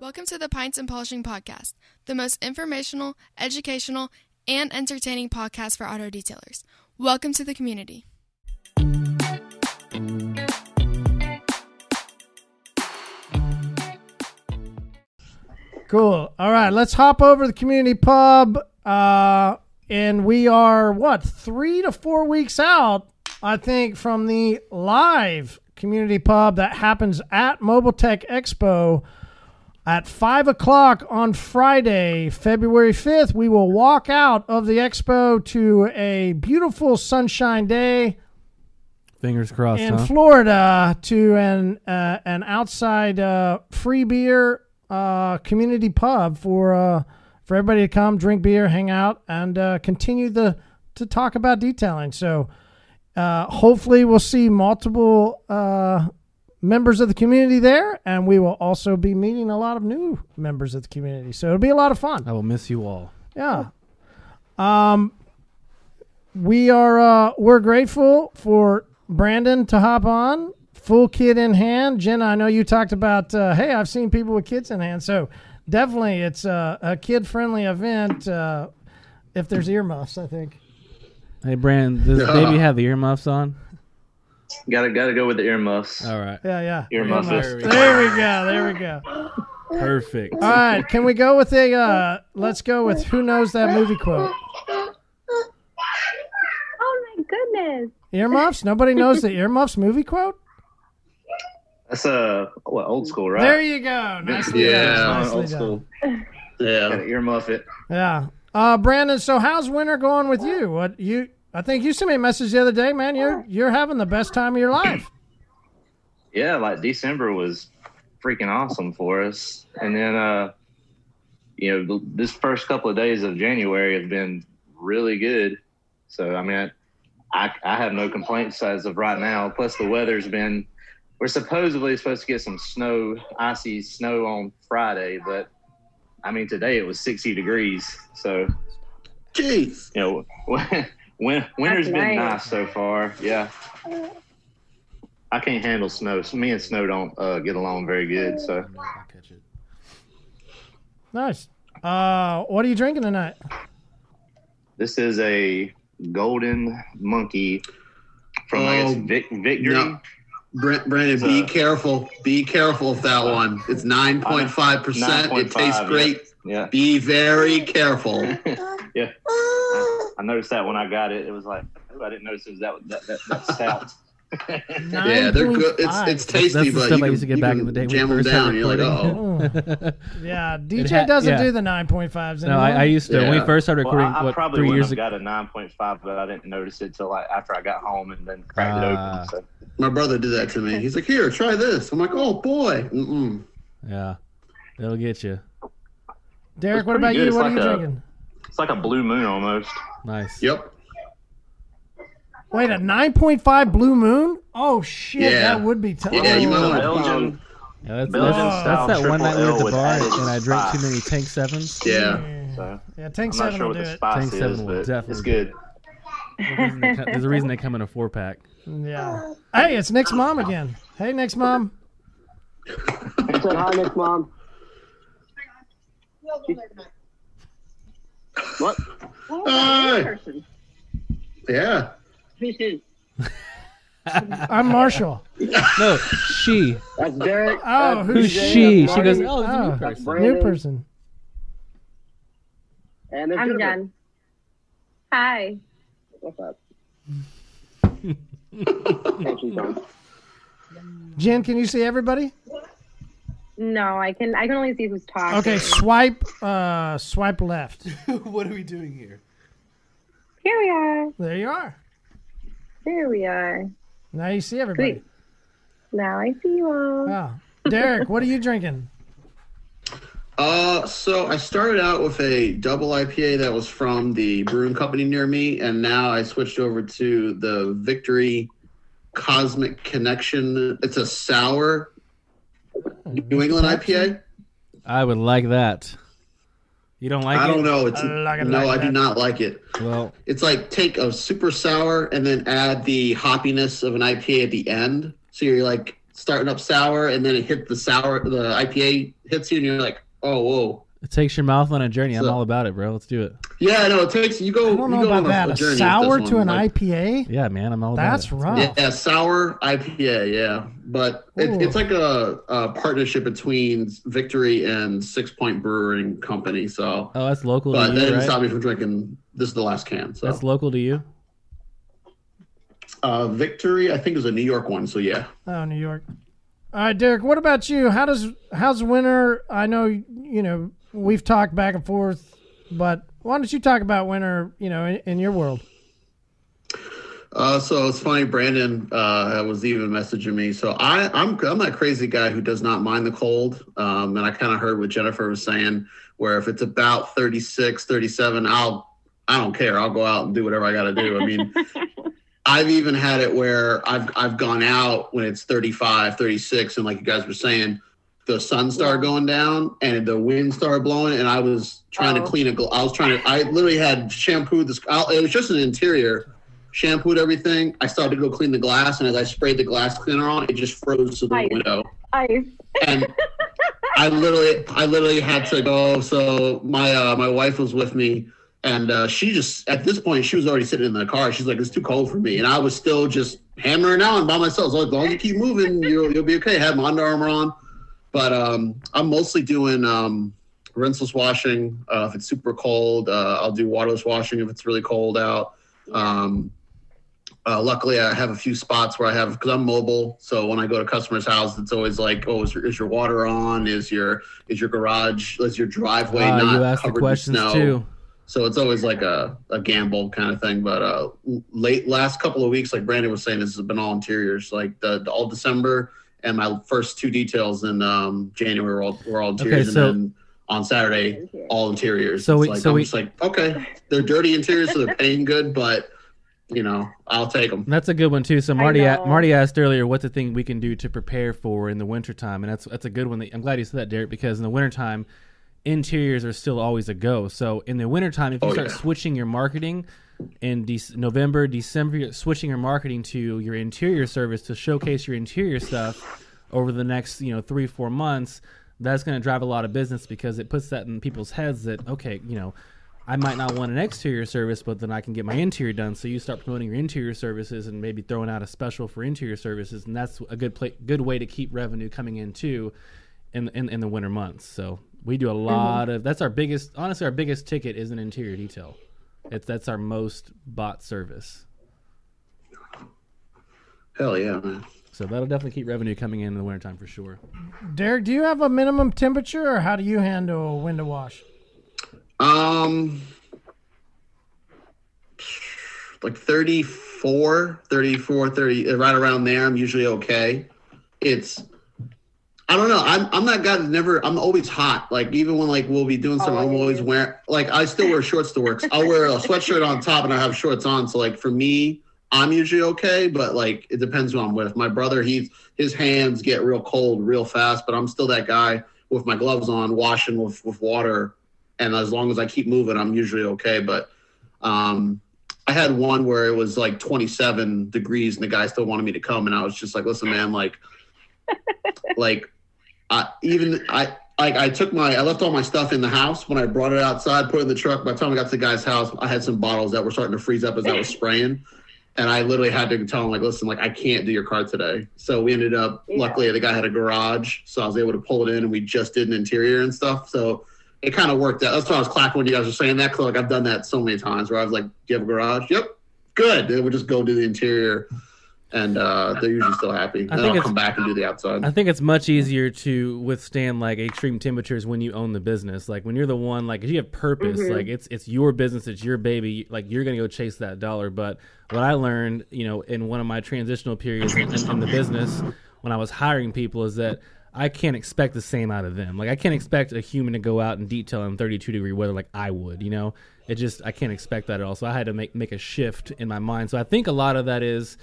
Welcome to the Pints and Polishing Podcast, the most informational, educational, and entertaining podcast for auto detailers. Welcome to the community. Cool. All right, let's hop over to the community pub. Uh, and we are what three to four weeks out, I think, from the live community pub that happens at Mobile Tech Expo at five o'clock on Friday, February fifth. We will walk out of the expo to a beautiful sunshine day Fingers crossed, in huh? Florida to an uh, an outside uh, free beer uh, community pub for uh, for everybody to come drink beer, hang out, and uh, continue the to talk about detailing. So uh, hopefully we'll see multiple uh, members of the community there, and we will also be meeting a lot of new members of the community. So it'll be a lot of fun. I will miss you all. Yeah. Um, we are uh, we're grateful for Brandon to hop on, full kit in hand. Jenna, I know you talked about. Uh, hey, I've seen people with kids in hand, so definitely it's a, a kid friendly event. Uh, if there's earmuffs, I think. Hey, Brandon, does Yeah. baby have the earmuffs on? Gotta gotta go with the earmuffs. All right. Yeah, yeah. Earmuffs. Earmuffs. There we go. There we go. Perfect. All right, can we go with a? Uh, let's go with who knows that movie quote. Oh my goodness. Earmuffs. Nobody knows the earmuffs movie quote. That's uh what old school, right? There you go. Nicely yeah, done. Nicely old done. school. Gotta Yeah. earmuff it. Yeah. Uh, Brandon, so how's winter going with you? What you? I think you sent me a message the other day, man. You're you're having the best time of your life. Yeah, like December was freaking awesome for us, and then uh, you know, this first couple of days of January have been really good. So I mean, I I have no complaints as of right now. Plus the weather's been. We're supposedly supposed to get some snow, icy snow on Friday, but I mean today it was 60 degrees. So Jeez. you know, win, winter's That's been nice. nice so far. Yeah. I can't handle snow. So me and snow don't uh, get along very good. So Nice. Uh, what are you drinking tonight? this is a golden monkey from I guess Oh, Vic, Victory. no. Brent, Brandon, be careful. Be careful with that one. It's 9.5%. It tastes great. Yeah, Be very careful. yeah. I noticed that when I got it. It was like I didn't notice it was that that that, that stout. Yeah, they're good. It's it's tasty, That's the but stuff you I can, used to get you back can in the day when jam them down. started You're like, oh. Yeah, DJ had- doesn't yeah. do the nine point fives No, anymore. I, I used to when we first started Well, recording I, I what probably three years have ago. got a nine point five, but I didn't notice it till like after I got home and then cracked it Ah. open. So My brother did that to me. He's like, "Here, try this." I'm like, "Oh boy." Mm-mm. Yeah, it'll get you. Derek, what about good. you? It's What are you a- drinking? it's like a blue moon almost. Nice. Yep. Wait, a nine point five Blue Moon? Oh shit, Yeah. that would be tough. Yeah, you might want to Belgian. Yeah, that's, Belgian that's, style that's that one night we were at the bar and I drank too many Tank Sevens. Yeah. So Yeah, Tank I'm not Seven sure will do the it. spice Tank is, seven will but definitely it's good. There's a reason they come- There's a reason they come in a four pack. Yeah. Hey, it's Nick's mom again. Hey, Nick's mom. I said hi, Nick, mom. What? Hi. Yeah. I'm Marshall. No, she. That's Derek. Oh, That's who's Who's she? that's She goes, oh, it's a new Oh. person. Brandon, New person. And there's I'm Jennifer. done. Hi. What's up? She's. Jen, can you see everybody? No, I can. I can only see who's talking. Okay, swipe. Uh, swipe left. what are we doing here? Here we are. There you are. Here we are. Now you see everybody. Sweet. Now I see you all. Wow. Derek, what are you drinking? Uh, so I started out with a double IPA that was from the brewing company near me, and now I switched over to the Victory Cosmic Connection. It's a sour New England IPA. I would like that. You don't like I it? I don't know. It's I like it no, like I do that. not like it. Well, It's like take a super sour and then add the hoppiness of an IPA at the end. So you're like starting up sour, and then it hit the sour, the IPA hits you, and you're like, oh whoa. It takes your mouth on a journey. I'm all about it, bro. Let's do it. Yeah, no, it takes you go. I don't you know go about on a, that. A, A, sour to an like- IPA? Yeah, man. I'm all That's about it. rough. Yeah, sour IPA. Yeah, but it, it's like a, a partnership between Victory and Six Point Brewing Company. So, Oh, that's local but to that didn't right? stop me from drinking. This is the last can. So, That's local to you. uh, Victory, I think, is a New York one. So yeah. Oh, New York. All right, Derek. What about you? How does how's winter? I know you know we've talked back and forth, but why don't you talk about winter? You know, in, in your world. Uh, so it's funny. Brandon uh, was even messaging me. So I, I'm I'm that crazy guy who does not mind the cold. Um, and I kind of heard what Jennifer was saying, where if it's about 36, 37, I'll I don't care. I'll go out and do whatever I got to do. I mean, I've even had it where I've I've gone out when it's 35, 36, and like you guys were saying, the sun started going down and the wind started blowing, and I was trying to Oh. clean it. I was trying to. I literally had shampooed this. I- It was just an interior shampooed everything. I started to go clean the glass, and as I sprayed the glass cleaner on, it just froze to the Ice. window. Ice. And I literally, I literally had to go. So my uh, my wife was with me, and uh, she just at this point she was already sitting in the car. She's like, "It's too cold for me," and I was still just hammering on by myself. So as long as you keep moving, you'll you'll be okay. I had my Under Armour on, but um, I'm mostly doing um, rinseless washing. Uh, if it's super cold, uh, I'll do waterless washing if it's really cold out. Um, uh, luckily, I have a few spots where I have because I'm mobile. So when I go to customers' house, it's always like, "Oh, is your, is your water on? Is your is your garage? Is your driveway Ah, not you asked the covered questions in snow?" too. So it's always like a, a gamble kind of thing. But uh, late last couple of weeks, like Brandon was saying, this has been all interiors. Like the, the all December and my first two details in um, January were all, were all interiors, so- and then on Saturday all interiors. So It's we- like, so I'm we- just like, okay, they're dirty interiors, so they're paying good, but you know, I'll take them. That's a good one too. So Marty, a- Marty asked earlier what's the thing we can do to prepare for in the wintertime, and that's that's a good one. That, I'm glad you said that, Derek, because in the wintertime, interiors are still always a go. So in the wintertime, if you Oh, start yeah. switching your marketing in Dec- November, December, you're switching your marketing to your interior service to showcase your interior stuff over the next you know three four months, that's going to drive a lot of business because it puts that in people's heads that okay, you know. I might not want an exterior service, but then I can get my interior done. So you start promoting your interior services and maybe throwing out a special for interior services, and that's a good play, good way to keep revenue coming in too, in in, in the winter months. So we do a lot of that's our biggest, honestly, our biggest ticket is an interior detail. It's that's our most bought service. Hell yeah, man. So that'll definitely keep revenue coming in in the wintertime for sure. Derek, do you have a minimum temperature, or how do you handle a window wash? Um, like 34, 34, 30, right around there. I'm usually okay. It's, I don't know. I'm, I'm that guy that never, I'm always hot. Like, even when like we'll be doing something, I'm always wearing, like, I still wear shorts to work. I'll wear a sweatshirt on top and I have shorts on. So, like, for me, I'm usually okay, but like, it depends who I'm with. My brother, he's, his hands get real cold real fast, but I'm still that guy with my gloves on, washing with, with water and as long as I keep moving, I'm usually okay. But um, I had one where it was like 27 degrees, and the guy still wanted me to come, and I was just like, "Listen, man, like, like, I even I." Like I took my, I left all my stuff in the house. When I brought it outside, put it in the truck. By the time I got to the guy's house, I had some bottles that were starting to freeze up as I was spraying, and I literally had to tell him like, "Listen, like I can't do your car today." So we ended up. Yeah. Luckily, the guy had a garage, so I was able to pull it in, and we just did an interior and stuff. So it kind of worked out. That's why I was clapping when you guys were saying that. Cause like I've done that so many times where I was like, "Do you have a garage?" Yep. Good. Would just go do the interior, and uh, they're usually still happy. I Then think I'll it's- come back and do the outside. I think it's much easier to withstand like extreme temperatures when you own the business. Like when you're the one, like if you have purpose, like it's it's your business, it's your baby. Like you're gonna go chase that dollar. But what I learned, you know, in one of my transitional periods in, in, in the business when I was hiring people is that I can't expect the same out of them. Like I can't expect a human to go out and detail in 32 degree weather like I would. You know, it just I can't expect that at all. So I had to make make a shift in my mind. So I think a lot of that is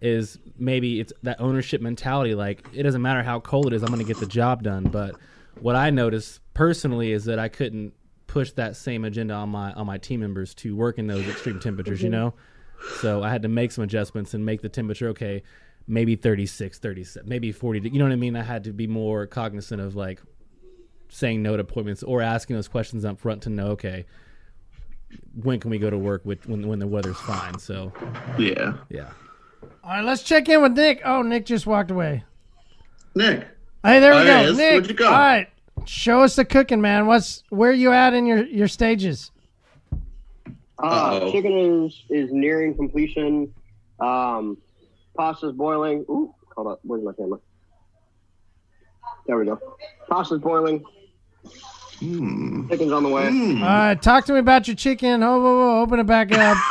is maybe it's that ownership mentality like it doesn't matter how cold it is i'm going to get the job done but what i noticed personally is that i couldn't push that same agenda on my on my team members to work in those extreme temperatures you mhm. know so i had to make some adjustments and make the temperature okay maybe 36, 37, maybe 40. You know what I mean? I had to be more cognizant of like saying no to appointments or asking those questions up front to know, okay, when can we go to work with when when the weather's fine? So Yeah. yeah. All right, let's check in with Nick. Oh, Nick just walked away. Nick. Hey, there we Oh, go, is. Nick. Where'd you go? All right, show us the cooking, man. What's where you at in your your stages? Uh, Uh-oh. chicken is is nearing completion. Um, pasta's boiling. Ooh, hold up. Where's my camera? There we go. Pasta's boiling. Hmm. Chicken's on the way. Mm. All right, talk to me about your chicken. Oh, whoa, whoa, open it back up.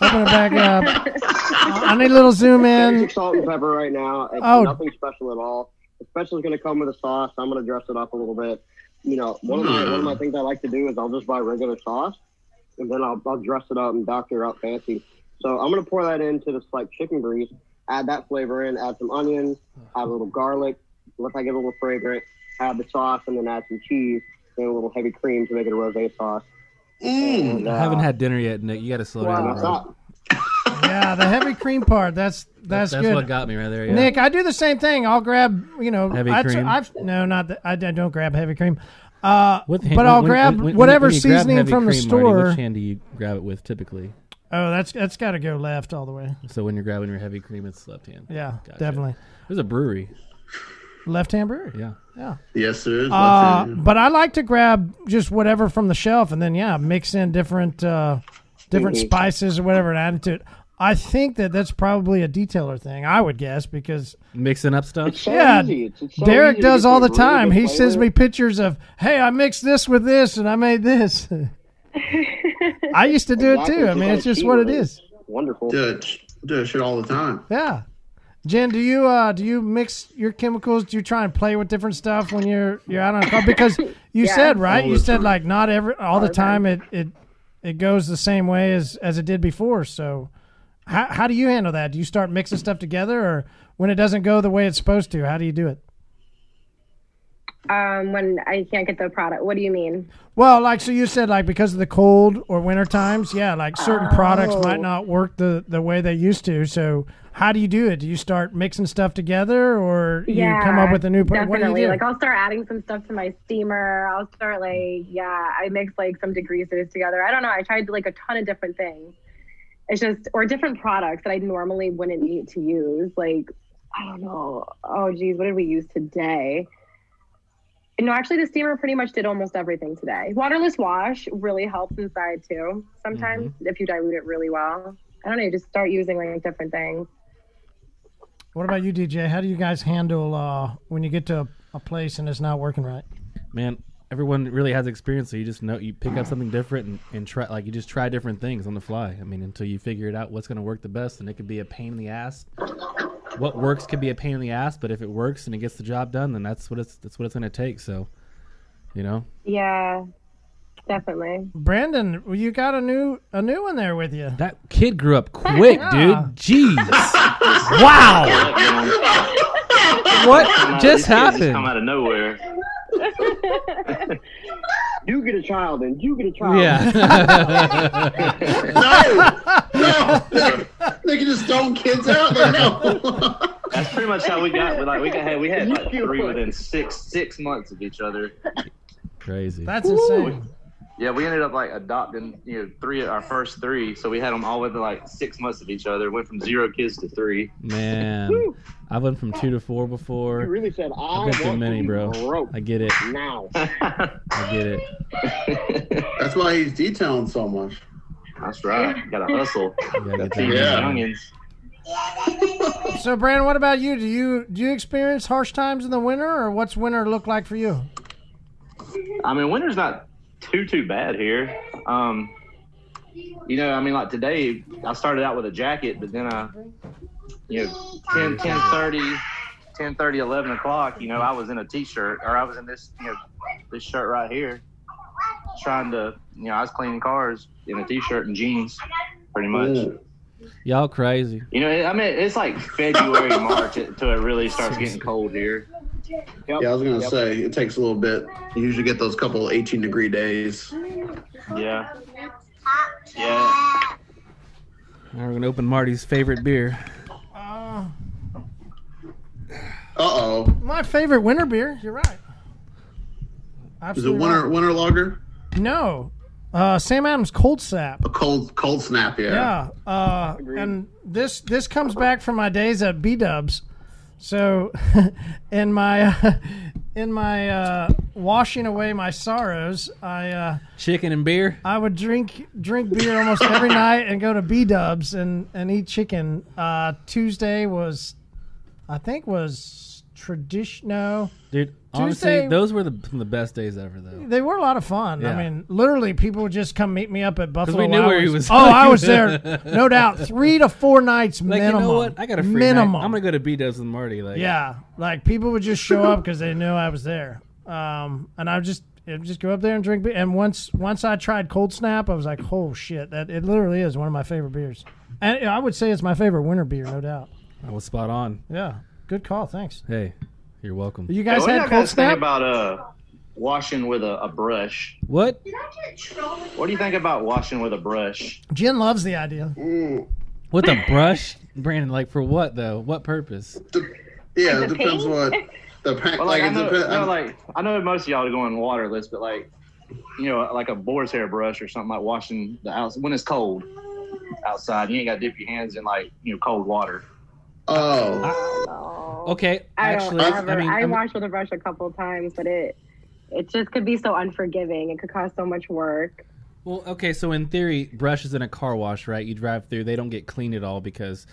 open it back up. I need a little zoom in. Salt and pepper right now. It's Oh. nothing special at all. The special is going to come with a sauce. I'm going to dress it up a little bit. You know, one of my one of my things I like to do is I'll just buy regular sauce, and then I'll, I'll dress it up and doctor it up fancy. So I'm going to pour that into this like chicken grease, add that flavor in, add some onions, add a little garlic, let that get a little fragrant, add the sauce, and then add some cheese and a little heavy cream to make it a rosé sauce. Mm. I haven't had dinner yet, Nick. You got to slow wow, down. that's Yeah, the heavy cream part. That's that's, That's good. what got me right there. Yeah. Nick, I do the same thing. I'll grab, you know, Heavy I, cream? I've, no, not that. I, I don't grab heavy cream. Uh, With but I'll when- grab when- when- whatever when you grab seasoning heavy from the cream, Marty, store. which hand do you grab it with typically? oh, that's that's got to go left all the way. So when you're grabbing your heavy cream, it's left hand. Yeah, Gotcha. definitely. There's a brewery. Left hand brewery. Yeah. Yeah. Yes, there is. Uh, but I like to grab just whatever from the shelf and then yeah, mix in different uh, different Mhm. spices or whatever and add it to it. I think that that's probably a detailer thing. I would guess because Mixing up stuff. It's so Yeah, easy. It's, it's so Derek easy does all the really time. He sends me pictures of, "Hey, I mixed this with this and I made this." I used to do it too. I mean, it's just what it is. Wonderful. do it. Do that shit all the time. Yeah. Jen, do you uh do you mix your chemicals? Do you try and play with different stuff when you're you're out on a call? Because you Yeah. said right, All you said time. like not every all the the time. time it it it goes the same way as as it did before. So how how do you handle that? Do you start mixing stuff together, or when it doesn't go the way it's supposed to, how do you do it? Um, when I can't get the product, what do you mean? Well, like so you said like because of the cold or winter times, yeah, like certain products Oh. might not work the the way they used to. So how do you do it? Do you start mixing stuff together or you yeah, come up with a new product? Definitely. what do you do? Like I'll start adding some stuff to my steamer. I'll start like yeah, I mix like some degreasers together. I don't know. I tried like a ton of different things. It's just or different products that I normally wouldn't need to use. Like I don't know. Oh geez, what did we use today? No, actually, the steamer pretty much did almost everything today. Waterless wash really helps inside too. Sometimes if you dilute it really well. I don't know. Just start using like different things. What about you, DJ? How do you guys handle uh, when you get to a, a place and it's not working right? Man, everyone really has experience, so you just know you pick up something different and, and try like you just try different things on the fly. I mean, until you figure it out what's going to work the best, and it could be a pain in the ass. What works could be a pain in the ass, but if it works and it gets the job done, then that's what it's that's what it's going to take. So, you know, Yeah, definitely. Brandon, you got a new a new one there with you. that kid grew up quick, Yeah. dude. Jeez, wow, what just happened? these kids Come out of nowhere. You get a child, and you get a child. Yeah. No, no, they can just throwing kids out there. No. That's pretty much how we got. We like we got had we had like three within six six months of each other. Crazy. That's insane. Yeah, we ended up like adopting you know three our first three, so we had them all within like six months of each other. Went from zero kids to three. Man, I went from two to four before. You before. really said I I've want been through many, to be bro. broke I get it. now. I get it. That's why he's detailing so much. That's right. Got to hustle. You gotta get Yeah. money. youngins. So, Brandon, what about you? Do you do you experience harsh times in the winter, or what's winter look like for you? I mean, winter's not too too bad here. Um, you know, I mean, like today, I started out with a jacket, but then I, you know, 10, 10 30, 10 30, 11 o'clock, you know, I was in a t-shirt or I was in this, you know, this shirt right here, trying to, you know, I was cleaning cars in a t-shirt and jeans, pretty much. Y'all crazy. You know, I mean, it's like February, March until it really starts getting cold here. Yep. Yeah, I was gonna Yep. say it takes a little bit. You usually get those couple 18 degree days. Yeah. Yeah. Now we're gonna open Marty's favorite beer. Uh, oh. My favorite winter beer. You're right. Is it winter right. winter lager? No. Uh, Sam Adams Cold snap. A cold cold snap, yeah. Yeah. Uh, and this this comes back from my days at B Dubs. So, in my uh, in my uh, washing away my sorrows, I uh, Chicken and beer. I would drink drink beer almost every night and go to B Dubs and and eat chicken. Uh, Tuesday was, I think was tradition. No, Dude, honestly, Tuesday- those were the, some of the best days ever, though. they were a lot of fun. I mean, literally, people would just come meet me up at Buffalo. we knew where he was. Oh, I was there, no doubt. Three to four nights Like, minimum. you know what? I got a free minimum. night. I'm gonna go to B Dubs with Marty. Like, Yeah, like people would just show up because they knew I was there, um, and I just just go up there and drink. Beer. And once once I tried Cold Snap, I was like, "Oh shit!" That it literally is one of my favorite beers, and I would say it's my favorite winter beer, no doubt. I was spot on. Yeah, good call. Thanks. Hey, you're welcome. You Hey, guys what do had y'all Cold guys Snap? about uh washing with a, a brush? What? What do you think about washing with a brush? Jen loves the idea. Mm. With a brush, Brandon? Like for what though? What purpose? De- yeah, The it depends paint? what the pa- Well, like. like, I it know, depends. no, like I know most of y'all are going waterless, but like you know, like a boar's hair brush or something like washing the house when it's cold outside. You ain't got to dip your hands in like you know cold water. oh, No. Okay, I actually, don't I, ever. mean, I, I'm- washed with a brush a couple times, but it it just could be so unforgiving. It could cause so much work. Well, okay, so in theory, brushes in a car wash, right? You drive through, they don't get clean at all because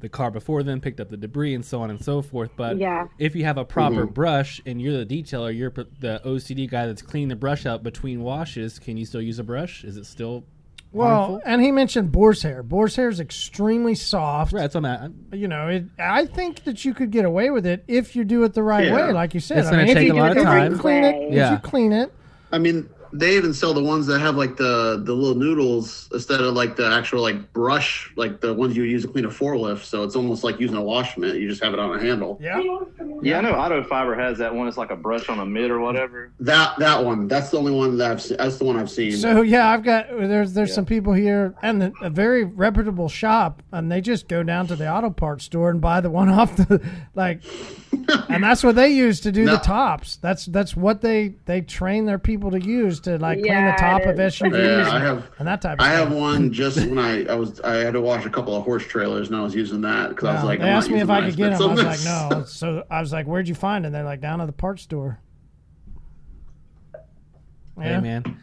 the car before them picked up the debris and so on and so forth. But Yeah. if you have a proper Mhm. brush and you're the detailer, you're the OCD guy that's cleaning the brush out between washes, can you still use a brush? Is it still Well, harmful? and he mentioned boar's hair. Boar's hair is extremely soft. Right, that's what I'm at. I'm- You know, it, I think that you could get away with it if you do it the right Yeah. way, like you said. It's I gonna mean, if take you a lot of the right time. Clean it. way. If Yeah. you clean it. I mean, they even sell the ones that have like the the little noodles instead of like the actual like brush, like the ones you use to clean a forklift. So it's almost like using a wash mitt. You just have it on a handle. Yeah. Yeah, I know Auto Fiber has that one. It's like a brush on a mitt or whatever. That that one. That's the only one that I've. That's the one I've seen. So yeah, I've got there's there's Yeah. some people here and a very reputable shop, and they just go down to the auto parts store and buy the one off the like, and that's what they use to do No. the tops. That's that's what they they train their people to use to like clean the top of. SUVs Yeah, I and, have. and that type of I stuff. have one just when I, I was I had to wash a couple of horse trailers and I was using that because I was like they I'm asked me if I could get them. I was like, no. So I was like, "Where'd you find it?" They're like, "Down at the parts store." Hey, Yeah, man.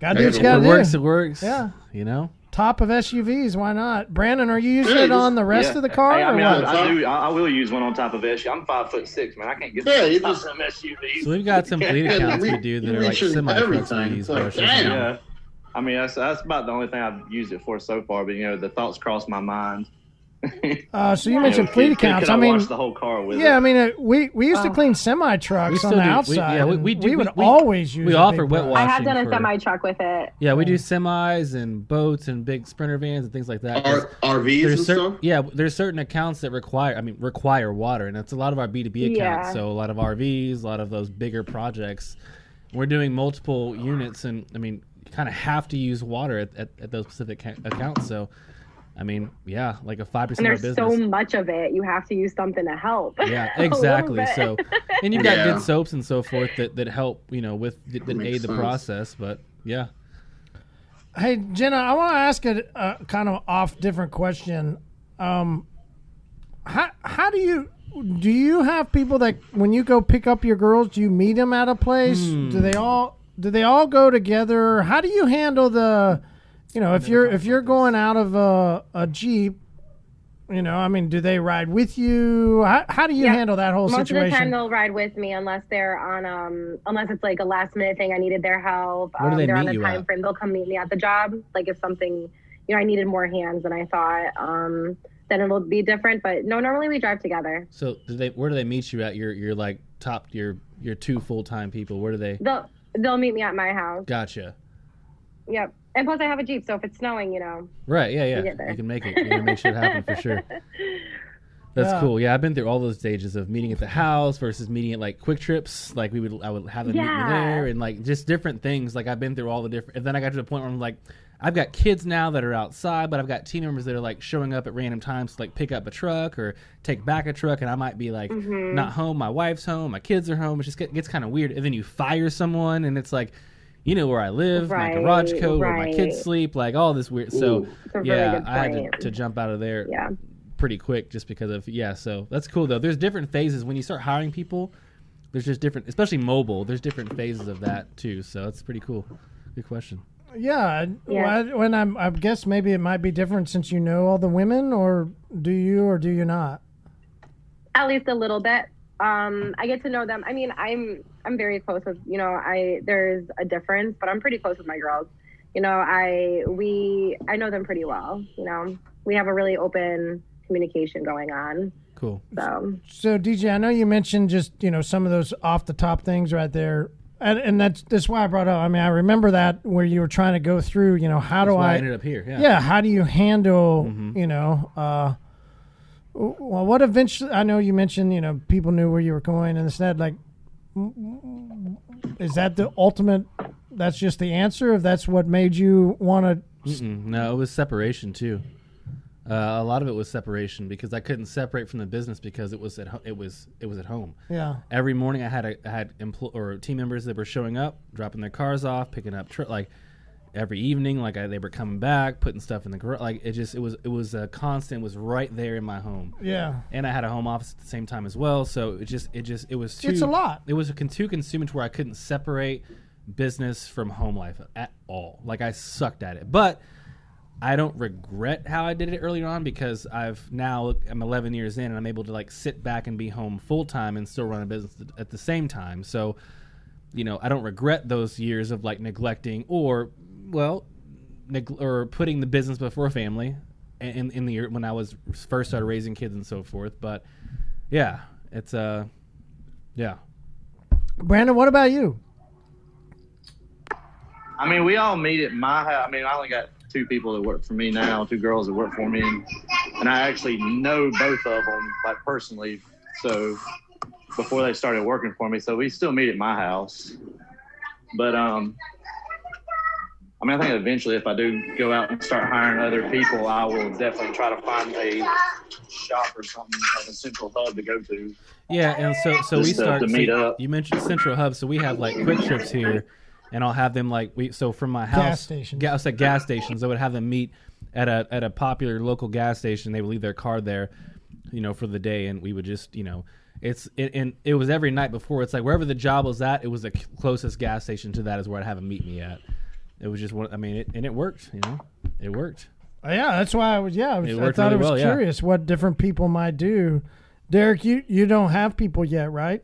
gotta do what you if If it gotta it do. works, it works. Yeah. You know? Top of SUVs, why not? Brandon, are you using Yeah, it on the rest Yeah. of the car Hey, I or mean, what? I, I do. I, I will use one on top of SUV. I'm five foot six, man. I can't get Yeah, you top just- of SUV. So we've got some fleet accounts we do that are like semi trucks we everything. like, damn. Yeah. I mean, that's that's about the only thing I've used it for so far. But you know, the thoughts crossed my mind. Uh, so you You mentioned fleet could- could- accounts. could I mean, wash the whole car with yeah, I mean, uh, we we used to clean semi trucks on the do. We- outside. yeah, we- we do- would we- we- always use. we a offer wet brush. I have Washing done a semi truck with it. Yeah, we do semis and boats and big sprinter vans and things like that. R- RVs and there's certain stuff. yeah, there's certain accounts that require I mean require water, and that's a lot of our B two B accounts. Yeah. So a lot of RVs, a lot of those bigger projects. We're doing multiple units, and I mean, you kind of have to use water at, at, at those specific ca- accounts. So, I mean, yeah, like a five percent of our there's business. so much of it, you have to use something to help. Yeah, exactly. So, and you've got Yeah. good soaps and so forth that, that help, you know, with that, that Makes aid the process. But yeah, Hey Jenna, I want to ask a, a kind of off different question. Um, how how do you do you have people that when you go pick up your girls, do you meet them at a place? Hmm. Do they all do they all go together? How do you handle the, you know, if you're if you're going out of a, a jeep, you know, I mean, do they ride with you? How, how do you Yeah. handle that whole Most of the time situation? they'll ride with me unless they're on um unless it's like a last minute thing I needed their help. Where do um, they they're on meet a you time at? frame. They'll come meet me at the job. Like if something you know I needed more hands than I thought, um, then it'll be different. But no, normally we drive together. so do they? Where do they meet you at? Your your like top your your two full time people. Where do they? They'll they'll meet me at my house. Gotcha. Yep. And plus I have a Jeep, so if it's snowing, you know. Right. Yeah. Yeah. get there. You can make it. You can make shit happen for sure. That's Yeah. cool. Yeah, I've been through all those stages of meeting at the house versus meeting at like QuikTrips. Like we would, I would have them meet me there, and like just different things. Like I've been through all the different. And then I got to the point where I'm like, I've got kids now that are outside, but I've got team members that are like showing up at random times to like pick up a truck or take back a truck, and I might be like Mm-hmm. not home. My wife's home, my kids are home. It just get, gets kind of weird, and then you fire someone, and it's like. You know where I live, my garage Right, code, where my kids sleep, like all this weird. So Ooh. It's a really yeah, I had to, to jump out of there Yeah. pretty quick just because of yeah. So that's cool though. There's different phases when you start hiring people. There's just different, especially mobile. There's different phases of that too. So that's pretty cool. Good question. Yeah, Yeah. when I'm, I guess maybe it might be different since you know all the women, or do you, or do you not? at least a little bit. Um, I get to know them. I mean, I'm I'm very close with you know I there's a difference, but I'm pretty close with my girls. You know, I we I know them pretty well. You know, we have a really open communication going on. Cool. So So DJ, I know you mentioned just you know some of those off the top things right there, and, and that's that's why I brought up. I mean, I remember that where you were trying to go through. You know, how That's do why I, I? ended up here. Yeah. yeah, how do you handle? Mhm. You know, uh, well, what eventually? I know you mentioned you know people knew where you were going and this and that. Like, is that the ultimate? That's just the answer. If that's what made you want to No, it was separation too. Uh, a lot of it was separation because I couldn't separate from the business because it was at ho- it was it was at home. Yeah. Every morning I had a, I had empl- or team members that were showing up, dropping their cars off, picking up tr- like every evening like I, they were coming back, putting stuff in the garage. Like it just it was it was a constant. Was right there in my home. Yeah. and I had a home office at the same time as well. So it just it just it was too, It's a lot. It was a con- too consuming to where I couldn't separate business from home life at all. Like I sucked at it, but I don't regret how I did it earlier on because I've now I'm 11 years in and I'm able to like sit back and be home full time and still run a business at the same time. So you know I don't regret those years of like neglecting or well neg- or putting the business before family in in the when I was first started raising kids and so forth. But yeah, it's uh yeah. Brandon, what about you? I mean, we all meet at my house. I mean, I only got two people that work for me now, two girls that work for me, and I actually know both of them like personally. So before they started working for me, so we still meet at my house. But um, I mean, I think eventually, if I do go out and start hiring other people, I will definitely try to find a shop or something like a central hub to go to. Yeah, and so so we Just, start. to meet you- up. You mentioned Central Hub, so we have like QuikTrips here, and I'll have them like we. So from my house, Gas stations. gas at gas stations, I would have them meet at a at a popular local gas station. They would leave their car there, you know, for the day, and we would just you know. It's it, and it was every night before. It's like wherever the job was at, it was the closest gas station to that is where I'd have them meet me at. It was just one. I mean, it, and it worked. You know, it worked. Uh, yeah, that's why I was. Yeah, I, was, It I worked thought really it was well, yeah. curious what different people might do. Derek, you you don't have people yet, right?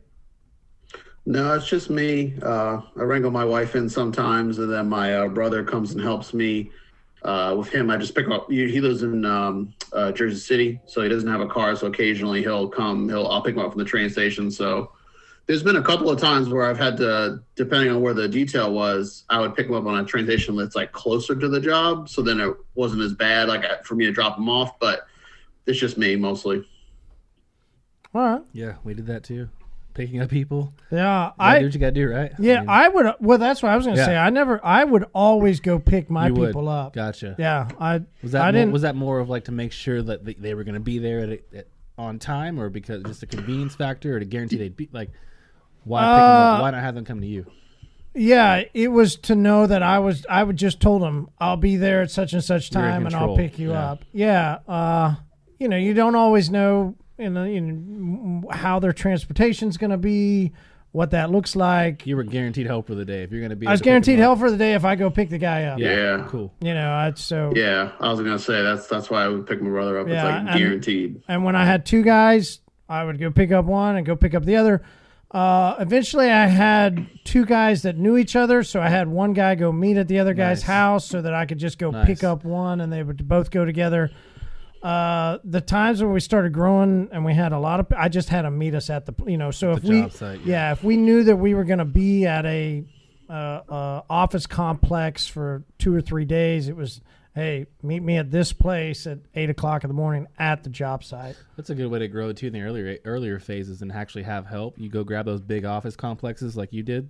No, it's just me. Uh, I wrangle my wife in sometimes, and then my uh, brother comes and helps me. Uh, with him, I just pick up. He he lives in um, uh, Jersey City, so he doesn't have a car. So occasionally he'll come. He'll I'll pick him up from the train station. So there's been a couple of times where I've had to, depending on where the detail was, I would pick them up on a train station that's like closer to the job. So then it wasn't as bad, like for me to drop them off. But it's just me mostly. All right. Yeah, we did that too. Picking up people. Yeah, You gotta I do what you gotta do, right? yeah mean, I would. Well, that's what I was going to Yeah. say. I never. I would always go pick my you would. people up. Gotcha. Yeah, I Was that I more, didn't. was that more of like to make sure that they, they were going to be there at, at on time, or because just a convenience factor, or to guarantee they'd be like why pick 'em Uh, up? Why not have them come to you? yeah, it was to know that I was. I would just told them I'll be there at such and such You're in time, and I'll control. pick you Yeah. up. Yeah. Uh, you know, you don't always know. You know, you know how their transportation's going to be, what that looks like. You were guaranteed help for the day if you're going to be. I was able to pick 'em guaranteed help for the day if I go pick the guy up. Yeah, Yeah. cool. You know, it's so. Yeah, I was gonna say that's that's why I would pick my brother up. Yeah, it's and- like guaranteed. And when I had two guys, I would go pick up one and go pick up the other. Uh, eventually, I had two guys that knew each other, so I had one guy go meet at the other guy's Nice. house so that I could just go Nice. pick up one, and they would both go together. Uh, the times when we started growing and we had a lot of, I just had them meet us at the, you know, so if we, site, yeah. yeah, if we knew that we were going to be at a uh, uh, office complex for two or three days, it was, hey, meet me at this place at eight o'clock in the morning at the job site. That's a good way to grow too in the earlier earlier phases and actually have help. You go grab those big office complexes like you did,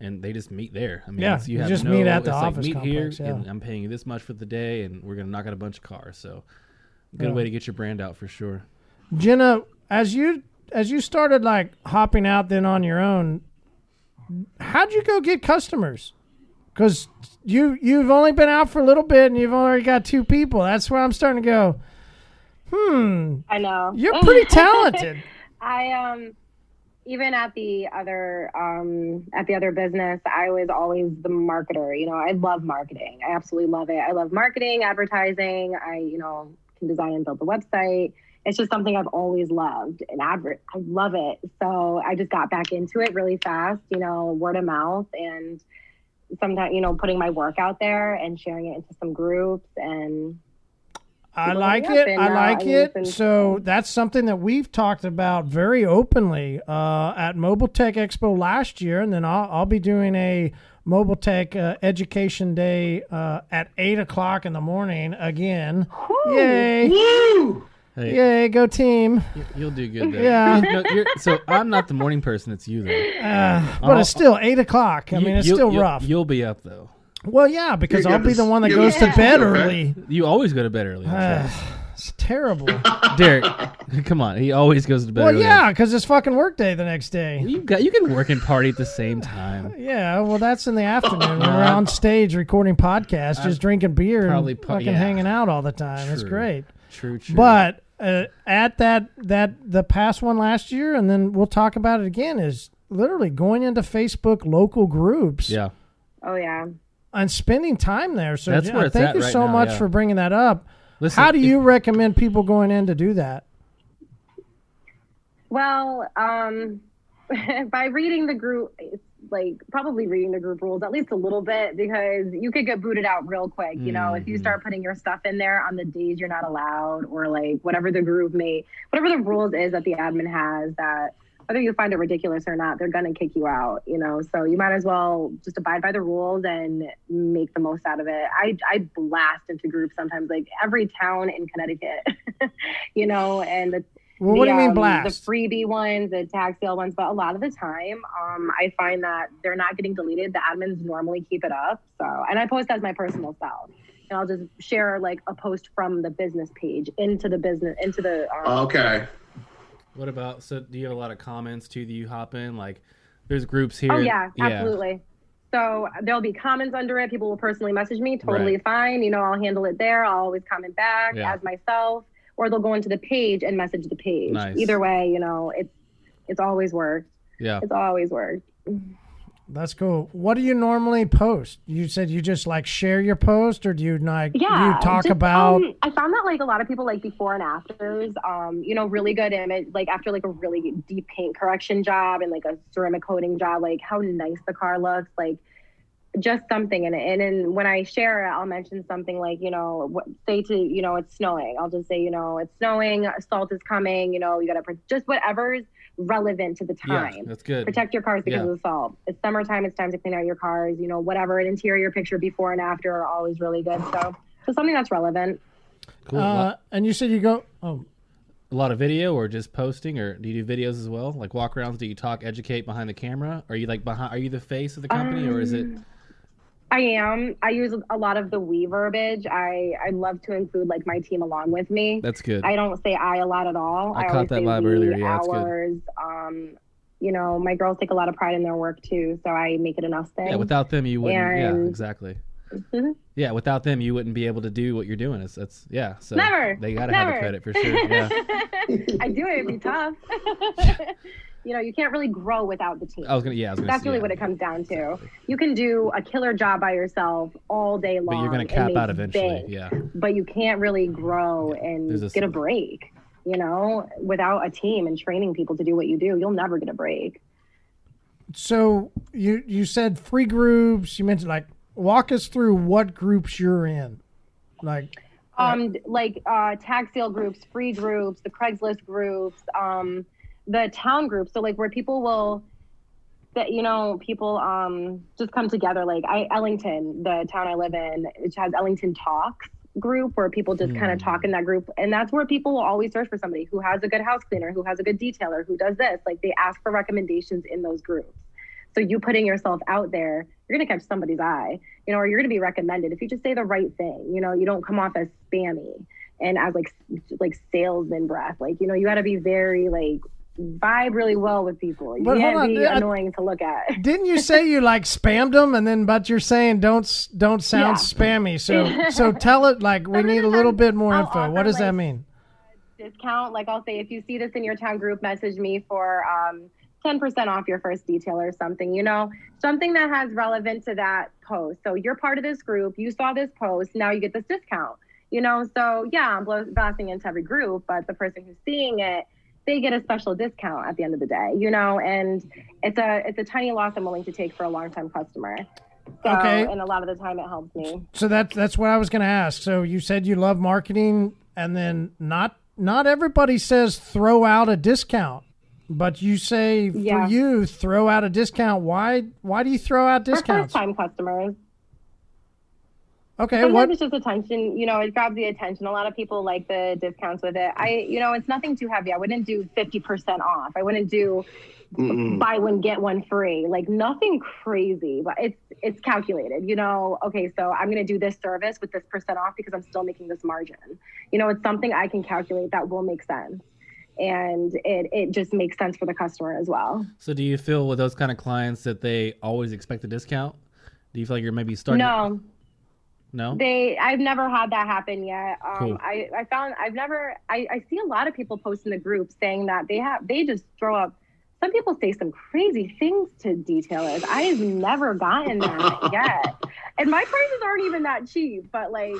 and they just meet there. I mean, Yeah, you you have just no, meet at the it's like, office meet complex, here, yeah. and I'm paying you this much for the day, and we're gonna knock out a bunch of cars. So, good Yeah. way to get your brand out for sure. Jenna, as you as you started like hopping out then on your own, how'd you go get customers? Because you you've only been out for a little bit and you've already got two people. That's where I'm starting to go. Hmm, I know. you're pretty talented. I um even at the other um at the other business, I was always the marketer. You know, I love marketing. I absolutely love it. I love marketing, advertising. I, you know, can design and build the website. It's just something I've always loved and advert. I love it. So I just got back into it really fast, you know, word of mouth and sometimes, you know, putting my work out there and sharing it into some groups and I like it. up, I and, uh, like it. it's So that's something that we've talked about very openly uh, at Mobile Tech Expo last year, and then I'll, I'll be doing a Mobile Tech uh, Education Day uh, at eight o'clock in the morning again. Yay! Woo! Hey, Yay! Go team! you- you'll do good there. Yeah. No, you're, so I'm not the morning person. It's you though. Uh, but it's still eight o'clock. I You- mean, it's still you'll- rough. You'll be up though. well, yeah, because I'll be the one that goes to bed early. You always go to bed early. Uh, it's terrible. Derek, come on. He always goes to bed well, early. yeah, because it's fucking work day the next day. You got you can work and party at the same time. Yeah, well, that's in the afternoon. We're on stage recording podcasts, just drinking beer probably and po- fucking yeah. hanging out all the time. It's great. True, true. But uh, at that that the past one last year, and then we'll talk about it again. Is literally going into Facebook local groups yeah, oh yeah. and spending time there. So That's Jen, where thank you right so now, much yeah. for bringing that up. listen. How do if- you recommend people going in to do that? Well, um, by reading the group, it's like probably reading the group rules at least a little bit because you could get booted out real quick. You know, if you start mm-hmm. putting your stuff in there on the days you're not allowed, or like whatever the group may, whatever the rules is that the admin has that. Whether you find it ridiculous or not, they're gonna kick you out, you know. So you might as well just abide by the rules and make the most out of it. I I blast into groups sometimes, like every town in Connecticut, you know, and the Well, what do you mean um, blast? The freebie ones, the tag sale ones, but a lot of the time, um, I find that they're not getting deleted. The admins normally keep it up. So, and I post as my personal style, and I'll just share like a post from the business page into the business into the. Um, Okay. What about? So, do you have a lot of comments too that you hop in? Like, there's groups here. oh yeah, absolutely. So there'll be comments under it. People will personally message me. Totally Right. fine. You know, I'll handle it there. I'll always comment back Yeah. as myself, or they'll go into the page and message the page. Nice. Either way, you know, it's it's always worked. Yeah. It's always worked. That's cool. What do you normally post? You said you just like share your post, or do you like yeah you talk just, about? um, i found that like a lot of people like before and afters um you know really good image like after like a really deep paint correction job and like a ceramic coating job like how nice the car looks like just something in it and then when i share it i'll mention something like you know what say to you know it's snowing i'll just say you know it's snowing salt is coming you know you gotta pre- just whatever's relevant to the time. Yeah, time that's good. protect your cars because Yeah. of the salt. It's summertime. It's time to clean out your cars. You know, whatever. An interior picture before and after are always really good. So, so something that's relevant. Cool. Uh, and you said you go. Oh, a lot of video or just posting, or do you do videos as well? Like walk arounds? Do you talk, educate behind the camera? Are you like behind? Are you the face of the company, or is it? I am. I use a lot of the we verbiage. I I love to include like my team along with me. That's good. I don't say I a lot at all. I caught always that vibe we, earlier. Yeah, that's good. ours. Um, you know, my girls take a lot of pride in their work too, so I make it an us thing. yeah. Without them, you wouldn't. yeah. And- Exactly. Mhm. Yeah. Without them, you wouldn't be able to do what you're doing. It's that's yeah. So Never. They gotta have Never. the credit for sure. Yeah. I do it. It'd be tough. you know, you can't really grow without the team. I was gonna. Yeah. I was gonna. That's say, really yeah. what it comes down to. You can do a killer job by yourself all day long. But you're gonna cap out eventually. bank, Yeah. But you can't really grow and a- get a break. You know, without a team and training people to do what you do, you'll never get a break. so you you said free groups. You mentioned like walk us through what groups you're in. Like um like uh tag sale groups free groups the craigslist groups um the town group. so like where people will that you know people um just come together like i ellington the town i live in which has ellington talks group where people just kind of talk in that group and that's where people will always search for somebody who has a good house cleaner who has a good detailer who does this like they ask for recommendations in those groups So you putting yourself out there, you're gonna catch somebody's eye, you know, or you're gonna be recommended if you just say the right thing. You know, you don't come off as spammy and as like like salesman breath. Like you know, you got to be very like vibe really well with people. You But can't on, be I- annoying to look at. Didn't you say you like spammed them, and then but you're saying don't don't sound Yeah. spammy? So so tell it like we need a little bit more I'll info. What offer, does that mean? discount. Like I'll say, if you see this in your town group, message me for um, 10% off your first detail or something, you know, something that has relevant to that post. So you're part of this group, you saw this post, now you get this discount, you know? So yeah, I'm blasting into every group, but the person who's seeing it, they get a special discount at the end of the day, you know, and it's a it's a tiny loss I'm willing to take for a long time customer. So, Okay. and a lot of the time it helps me. So that's that's what I was going to ask. So you said you love marketing, and then not not everybody says throw out a discount, but you say Yeah. for you throw out a discount. Why why do you throw out For first discounts? time customers, Okay, Sometimes what it's just attention. You know, it grabs the attention. A lot of people like the discounts with it. I, you know, it's nothing too heavy. I wouldn't do fifty percent off. I wouldn't do Mm-mm. buy one get one free. Like nothing crazy, but it's it's calculated. You know, okay, so I'm gonna do this service with this percent off because I'm still making this margin. You know, it's something I can calculate that will make sense, and it it just makes sense for the customer as well. So do you feel with those kind of clients that they always expect a discount? Do you feel like you're maybe starting? No, No. They, I've never had that happen yet. Um, Cool. I, I found I've never. I, I see a lot of people post in the group saying that they have. They just throw up. Some people say some crazy things to detailers. I've never gotten that yet, and my prices aren't even that cheap. But like,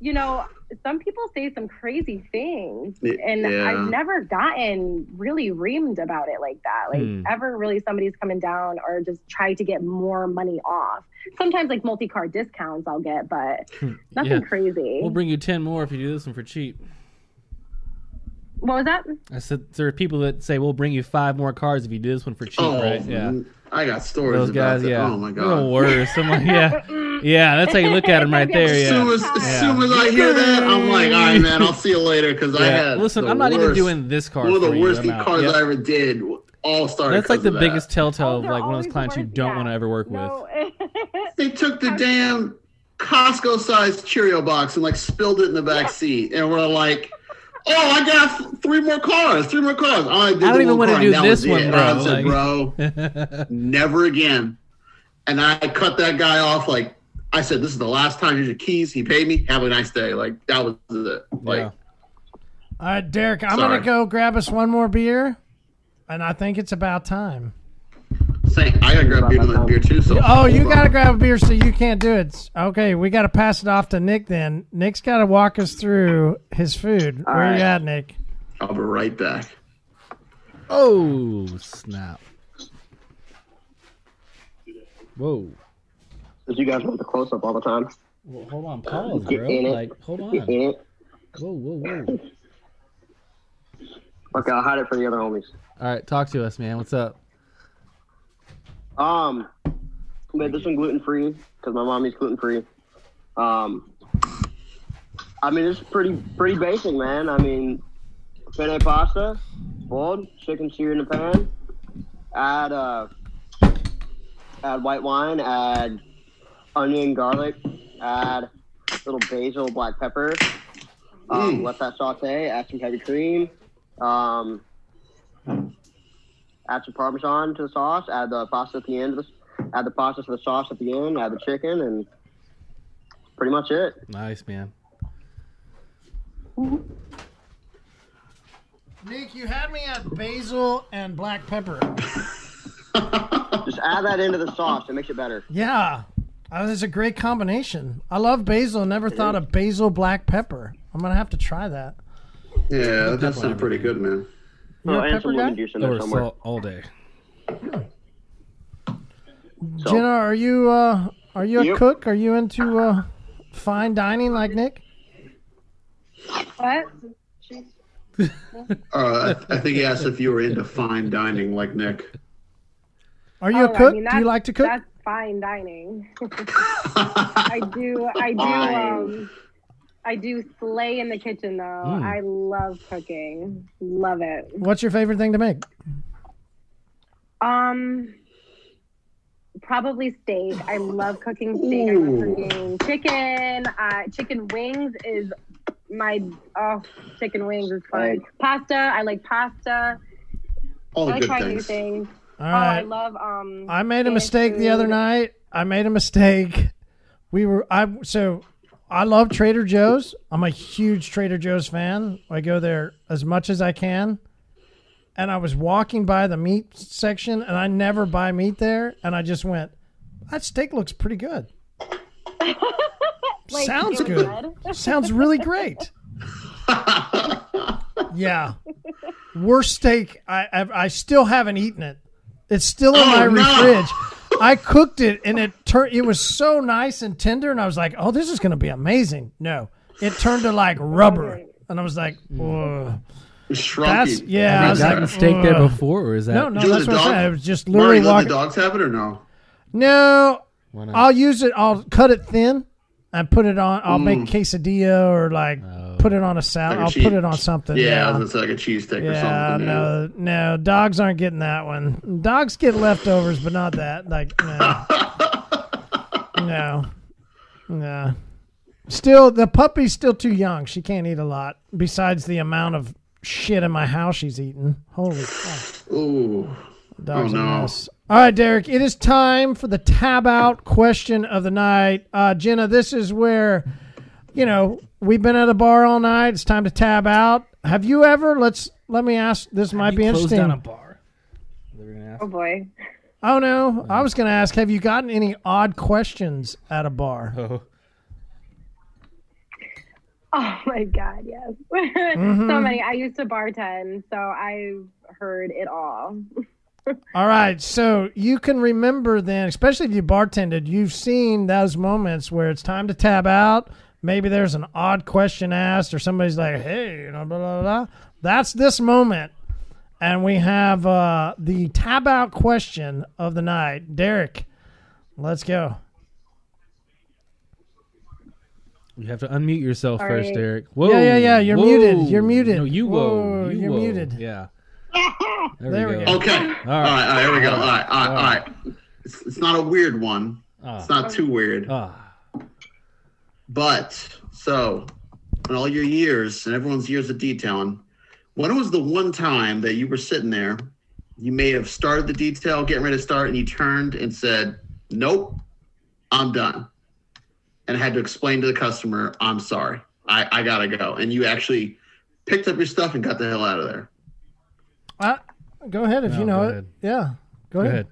you know, some people say some crazy things, and yeah. I've never gotten really reamed about it like that. Like Hmm. ever really somebody's coming down or just try to get more money off. Sometimes like multi-card discounts I'll get, but nothing Yeah. crazy. We'll bring you ten more if you do this one for cheap. What was that? I said there are people that say we'll bring you five more cars if you do this one for cheap, Oh, right? Yeah. Mm, I got stories Those about guys, that. yeah. Oh my They're the god. worst. I'm like, yeah, yeah. That's how you look at them right there. As soon Yeah. as, as soon as I hear that, I'm like, all right, man, I'll see you later. Because I Yeah. had Listen, the I'm not even doing this car. one of the for you. worst I'm cars Yep. I ever did. All started. That's like the of that. biggest telltale Oh, of like one of those the clients you don't Yeah. want to ever work with. They took the damn Costco sized Cheerio box and like spilled it in the back seat, and we're like. Oh, I got th- three more cars. Three more cars. I, did I don't even wanna do and this one, it. bro, I said, bro, never again. And I cut that guy off. Like I said, this is the last time. Here's your keys. He paid me. Have a nice day. Like that was it. Like yeah. All right, Derek, I'm Sorry. gonna go grab us one more beer, and I think it's about time. Saying, I gotta grab beer, another beer too. So Oh, you gotta grab a beer, so you can't do it. Okay, we gotta pass it off to Nick. Then Nick's gotta walk us through his food. All Where right. you at, Nick? I'll be right back. Oh snap! Whoa. Did you guys want the close up all the time. Well, hold on, pause, Get bro. in it. Like, hold on. Get in it. Whoa, whoa, whoa. Okay, I'll hide it for the other homies. All right, talk to us, man. What's up? Um, made this one gluten free because my mommy's gluten free. Um, I mean it's pretty pretty basic, man. I mean, penne pasta, boiled, chicken seared in the pan. Add uh, add white wine. Add onion, garlic. Add a little basil, black pepper. Um, Mm. Let that saute. Add some heavy cream. Um, add some parmesan to the sauce, add the pasta at the end, of the, add the pasta to the sauce at the end, add the chicken, and pretty much it. Nice, man. Nick, you had me at basil and black pepper. Just add that into the sauce; it makes it better. Yeah, uh, that's a great combination. I love basil. Never thought of basil black pepper. I'm gonna have to try that. Yeah, that does sound pretty good, man. You're oh, a and pepper some guy? lemon juice in there Or somewhere. salt all day. So, Jenna, are you uh, are you a Yep. cook? Are you into uh, fine dining like Nick? What? Uh, I, I think he asked if you were into fine dining like Nick. Are you Oh, a I cook? mean, Do you that's- like to cook? That's fine dining. I do. I do. Um, I do slay in the kitchen though. Mm. I love cooking. Love it. What's your favorite thing to make? Um, probably steak. I love cooking steak. I love cooking chicken. Uh, chicken wings is my oh, chicken wings is fun. Right. Pasta. I like pasta. All I like good trying new things. things. All Oh, right. I love um. I made a mistake the other night. I made a mistake. We were I so I love Trader Joe's. I'm a huge Trader Joe's fan. I go there as much as I can. And I was walking by the meat section and I never buy meat there and I just went, that steak looks pretty good. Like, Sounds really good. Sounds really great. yeah. Worst steak. I, I I still haven't eaten it. It's still in Oh, my no. fridge. I cooked it and it turned. It was so nice and tender, and I was like, "Oh, this is gonna be amazing." No, it turned to like rubber, and I was like, "Whoa." Shrunky. "That's yeah." I Have was you gotten like, steak there before, or is that No, no, Do that's the what I dog- said. I was just Marty, literally let walking. the dogs have it or no? No, I'll use it. I'll cut it thin and put it on. I'll make Mm. quesadilla or like put it on a salad. Like I'll cheese- put it on something. Yeah, Yeah, it's like a cheese stick or yeah. something. No, no. Dogs aren't getting that one. Dogs get leftovers, but not that. Like no, no, no. Still, the puppy's still too young. She can't eat a lot. Besides the amount of shit in my house she's eaten. Holy fuck. Ooh. Dog's Oh, no. All right, Derek, it is time for the tab out question of the night. Uh, Jenna, this is where, you know, we've been at a bar all night. It's time to tab out. Have you ever, let's, let me ask, this might You be closed interesting. down a bar. They were gonna ask. Oh boy. oh, no. I was going to ask, have you gotten any odd questions at a bar? Oh. Oh my god, yes. Mm-hmm. so many. I used to bartend, so I've heard it all. All right. So you can remember then, especially if you bartended, you've seen those moments where it's time to tab out. Maybe there's an odd question asked, or somebody's like, hey, you know, blah, blah, blah. That's this moment. And we have uh, the tab out question of the night. Derek, let's go. You have to unmute yourself All first, right. Eric. Whoa. Yeah, yeah, yeah, you're whoa. muted. You're muted. No, you whoa. Whoa, you you're whoa. muted. Yeah. There we we go. go. Okay. All All right. right. All right. Here we go. All right. All right. All right. It's, it's not a weird one. Ah. It's not too weird. Ah. But so, in all your years and everyone's years of detailing, when was the one time that you were sitting there? You may have started the detail, getting ready to start, and you turned and said, "Nope, I'm done," and had to explain to the customer, "I'm sorry, I, I gotta go," and you actually picked up your stuff and got the hell out of there. Uh, go ahead if No, you know it. Yeah. Go, Go ahead. ahead.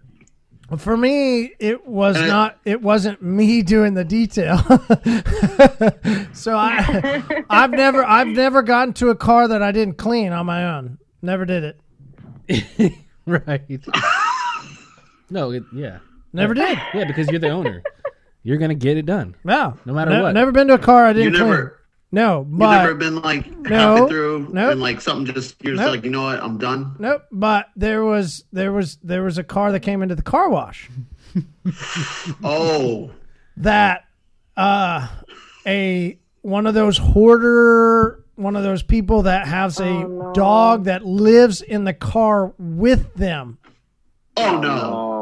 For me, it was And not. It wasn't me doing the detail. so I, I've never, I've never gotten to a car that I didn't clean on my own. Never did it. right. no, it, yeah. Never did. Yeah, because you're the owner. You're gonna get it done. No, No matter Ne- what. Never been to a car I didn't clean. never, No, You've never been like No, halfway through nope. and like something just you're just Nope. like, you know what, I'm done. nope. But there was, there was, there was a car that came into the car wash Oh, that, uh, a one of those hoarder, one of those people that has a Oh, no. dog that lives in the car with them. oh no,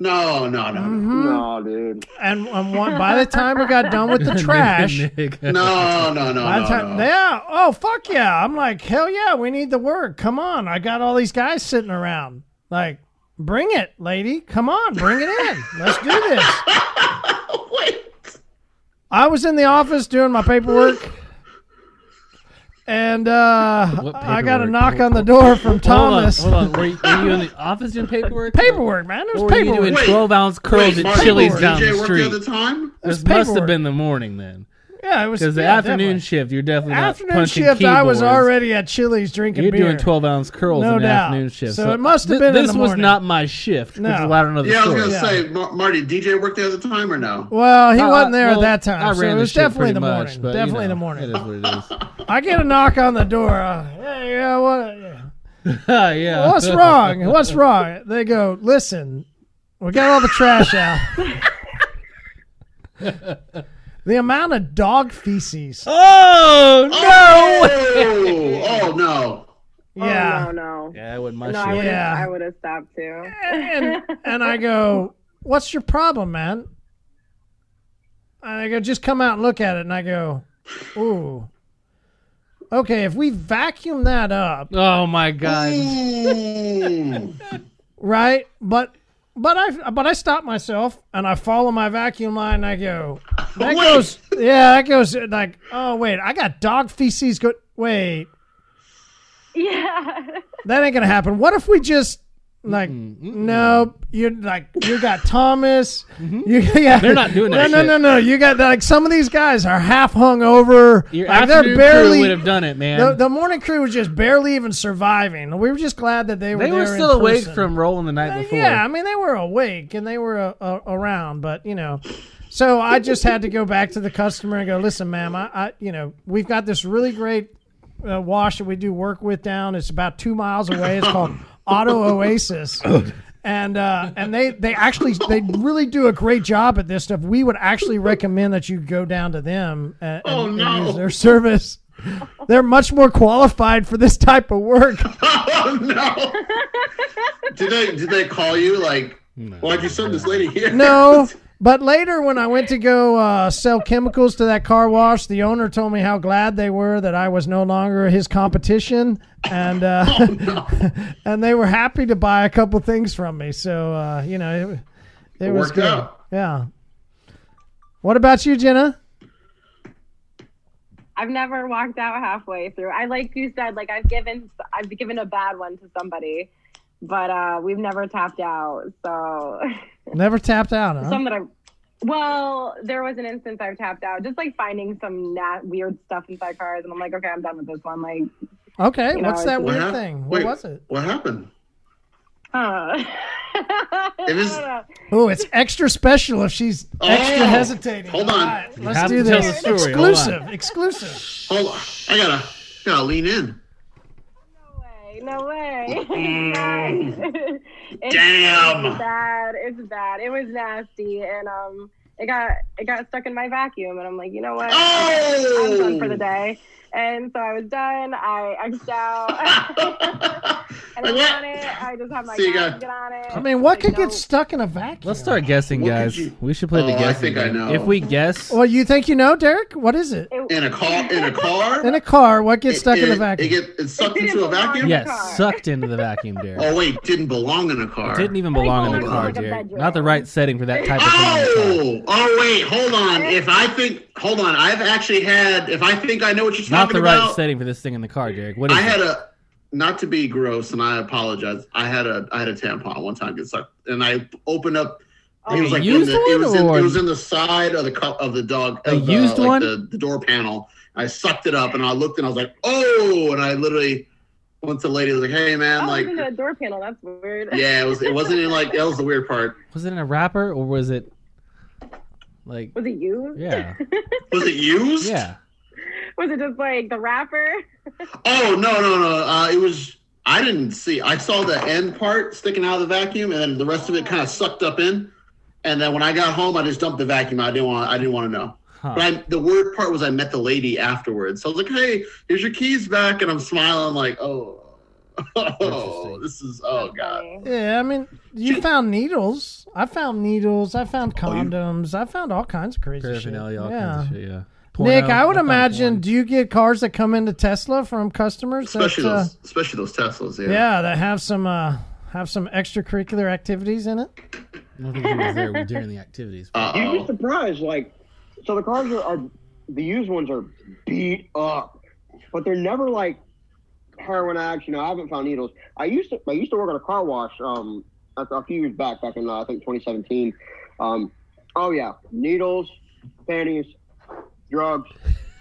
No, no, no, no. Mm-hmm. no, dude. and, and one, by the time we got done with the trash, No, no, no, by no, the time, no. yeah, oh fuck yeah, I'm like hell yeah, we need the work. Come on, I got all these guys sitting around. Like, bring it, lady. Come on, bring it in. Let's do this. Wait. I was in the office doing my paperwork. And uh, I got a knock on the door from Thomas. Hold on, hold on. Were you, were you in the office doing paperwork? Paperwork, man. It was Or were you doing Wait, 12 ounce curls Wait, at Marty, Chili's down DJ the work street? the other time? This must have been the morning then. Yeah, it was Because the yeah, afternoon definitely. shift, you're definitely not afternoon punching shift. I was already at Chili's drinking You're beer. doing 12 ounce curls No in the doubt. afternoon shift. So it must have thi- been in This the was morning. not my shift. No. I don't know the Yeah, I was gonna Yeah. say, Mar- Marty, DJ worked there at the time or no? Well, he Uh, wasn't there well, at that time, I so ran it the was shit definitely the morning. much, but, you definitely the morning. It is what it is. I get a knock on the door. Uh, hey, yeah, what? Yeah. yeah. What's wrong? What's wrong? They go, listen, we got all the trash out. the amount of dog feces. Oh no! Oh, oh no. Yeah. Oh, no, no. Yeah, it wasn't my No, I would Yeah. have. I would have stopped too. and, and I go, what's your problem, man? And I go, just come out and look at it. And I go, ooh. Okay, if we vacuum that up, Oh my god. Mm. right? But but I but I stop myself and I follow my vacuum line and I go, that Wait. goes, yeah, that goes like, oh wait, I got dog feces. Go, wait, Yeah. that ain't gonna happen. What if we just like, no, you're like, you got Thomas. You, yeah, They're not doing that No, no, shit. no, no. You got like some of these guys are half hung over. Your like, afternoon they're barely. crew would have done it, man. the, the morning crew was just barely even surviving. We were just glad that they were. they were still awake person. from rolling the night Uh, before. Yeah, I mean they were awake and they were uh, uh, around, but you know, so I just had to go back to the customer and go, listen, ma'am, I, I you know, we've got this really great uh, wash that we do work with down. It's about two miles away. It's called Auto Oasis. And uh, and they, they actually they really do a great job at this stuff. We would actually recommend that you go down to them and, Oh, and- and no. use their service. They're much more qualified for this type of work. Oh no! did they did they call you like? Why'd you send this lady here? No, but later when I went to go uh, sell chemicals to that car wash, the owner told me how glad they were that I was no longer his competition, and uh, and they were happy to buy a couple things from me. So uh, you know, it, it, It was good. out. Yeah. What about you, Jenna? I've never walked out halfway through. I like you said, like I've given I've given a bad one to somebody, but uh we've never tapped out. So Never tapped out, huh? some that I well, there was an instance I've tapped out, just like finding some nat- weird stuff inside cars, and I'm like, okay, I'm done with this one. Like, Okay, You know, what's that it's- What weird hap- thing? What was it? What happened? uh, It was- I don't know. Oh, it's extra special if she's extra Oh, hesitating. hold on. All right, let's do this. the. Hold. Exclusive, exclusive. Hold on. I gotta gotta lean in. No way, way. it's, Mm. Damn. It's bad. It's bad. It was nasty, and um, it got it got stuck in my vacuum, and I'm like, you know what? Oh! I'm done for the day. And so I was done. I X'd out. and I'm on it. I just have my So you got- get on it. I mean, what Like, could no- get stuck in a vacuum? Let's start guessing, What guys. you- We should play the Oh, I guessing think I game. know. If we guess, Well, you think you know, Derek? What is it? It- in a car. In a car. In a car, what gets It- stuck in it- the vacuum? It get it's sucked It into a vacuum. yes, car. sucked into the vacuum, Derek. Oh wait, didn't belong in a car. Didn't even belong in the car, like, Derek. bedroom. Not the right setting for that type of thing. in the car. Oh, oh wait, hold on. If I think, hold on, I've actually had. If I think I know what you're Not talking the right about, setting for this thing in the car, Derek. What is I had it? a. Not to be gross, and I apologize. I had a I had a tampon one time get sucked, and I opened up. Oh, it was a like in used the, it one, was in, or- it was in the side of the cup of the dog. A of the, used like one? The, the door panel. I sucked it up, and I looked, and I was like, oh, and I literally went to the lady. Was like, hey man, Oh, like, it's in the door panel. That's weird. yeah, it was. It wasn't in like that was the weird part. Was it in a wrapper or was it like? Was it used? Yeah, Was it used? yeah. Was it just like the wrapper? Oh no no no! Uh, it was. I didn't see. I saw the end part sticking out of the vacuum, and then the rest of it kind of sucked up in. And then when I got home, I just dumped the vacuum. I didn't want. I didn't want to know. Huh. But I, the weird part was I met the lady afterwards. So I was like, "Hey, here's your keys back," and I'm smiling like, "Oh, oh, this is oh god." yeah, I mean, you found needles. I found needles. I found Oh, you- condoms. I found all kinds of crazy shit. Paraphernalia, all yeah. kinds of shit. Yeah. Nick, Porno, I would found imagine. porn. Do you get cars that come into Tesla from customers? That, Especially uh, those, especially those Teslas. Yeah. yeah, that have some uh, have some extracurricular activities in it. I don't think he was there during the activities. Uh You'd be surprised. Like, so the cars are, are the used ones are beat up, but they're never like heroin addicts. You know, I haven't found needles. I used to I used to work at a car wash um a, a few years back, back in uh, I think 2017. Um, oh yeah, needles, panties, drugs,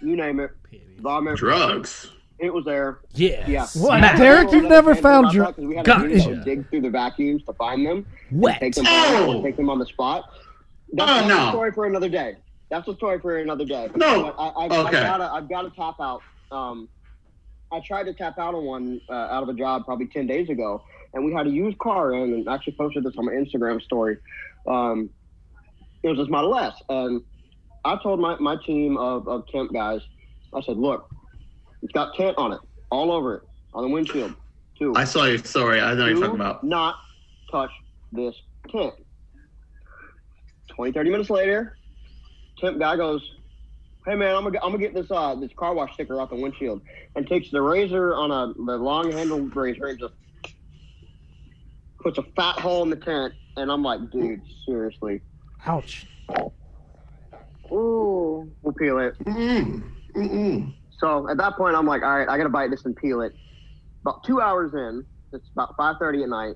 you name it, vomit. Drugs. It was there. Yes. Yeah. What, Smack. Derek? You've never found about dr- that 'cause we had Gotcha. to dig- dig through the vacuums to find them. Wet. Take them, Oh! take them on the spot. That's, Oh, that's no. a story for another day. That's a story for another day. No. I, I, Okay. I've got to, I've got to tap out. Um, I tried to tap out on one uh, out of a job probably ten days ago, and we had a used car in, and actually posted this on my Instagram story. Um, it was this Model S, and I told my, my team of, of temp guys, I said, look, it's got tint on it, all over it, on the windshield. Two, I saw you. Sorry, I know what you're talking about. not touch this tint. 20, 30 minutes later, temp guy goes, "Hey man, I'm gonna I'm gonna get this uh this car wash sticker off the windshield," and takes the razor on a the long handled razor and just puts a fat hole in the tint. And I'm like, dude, seriously, Ouch. Ooh. we'll peel it. Mm, mm-mm. So at that point, I'm like, all right, I gotta bite this and peel it. About two hours in, it's about 5:30 at night.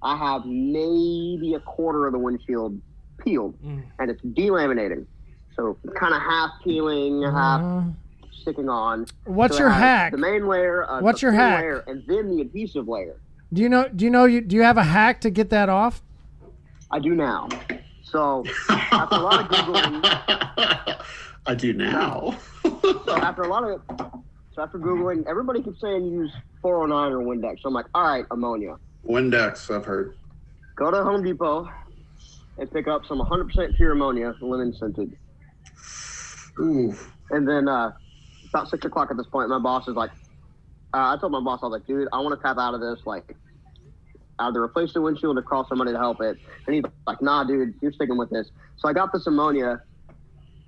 I have maybe a quarter of the windshield peeled, Mm. and it's delaminating. So kind of half peeling, half Uh, sticking on. what's So your has hack? The main layer. Uh, What's the your thin hack? Layer, and then the adhesive layer. Do you know? Do you know? You do you have a hack to get that off? I do now. So after a lot of googling, I do now. so after a lot of so after googling, everybody keeps saying use 409 or Windex. So I'm like, all right, ammonia. Windex, I've heard. Go to Home Depot and pick up some 100% pure ammonia, lemon scented. Ooh. And then uh, about six o'clock at this point, my boss is like, uh, I told my boss, I was like, dude, I want to tap out of this. Like, either replace the windshield or call somebody to help it. And he's like, nah, dude, you're sticking with this. So I got this ammonia.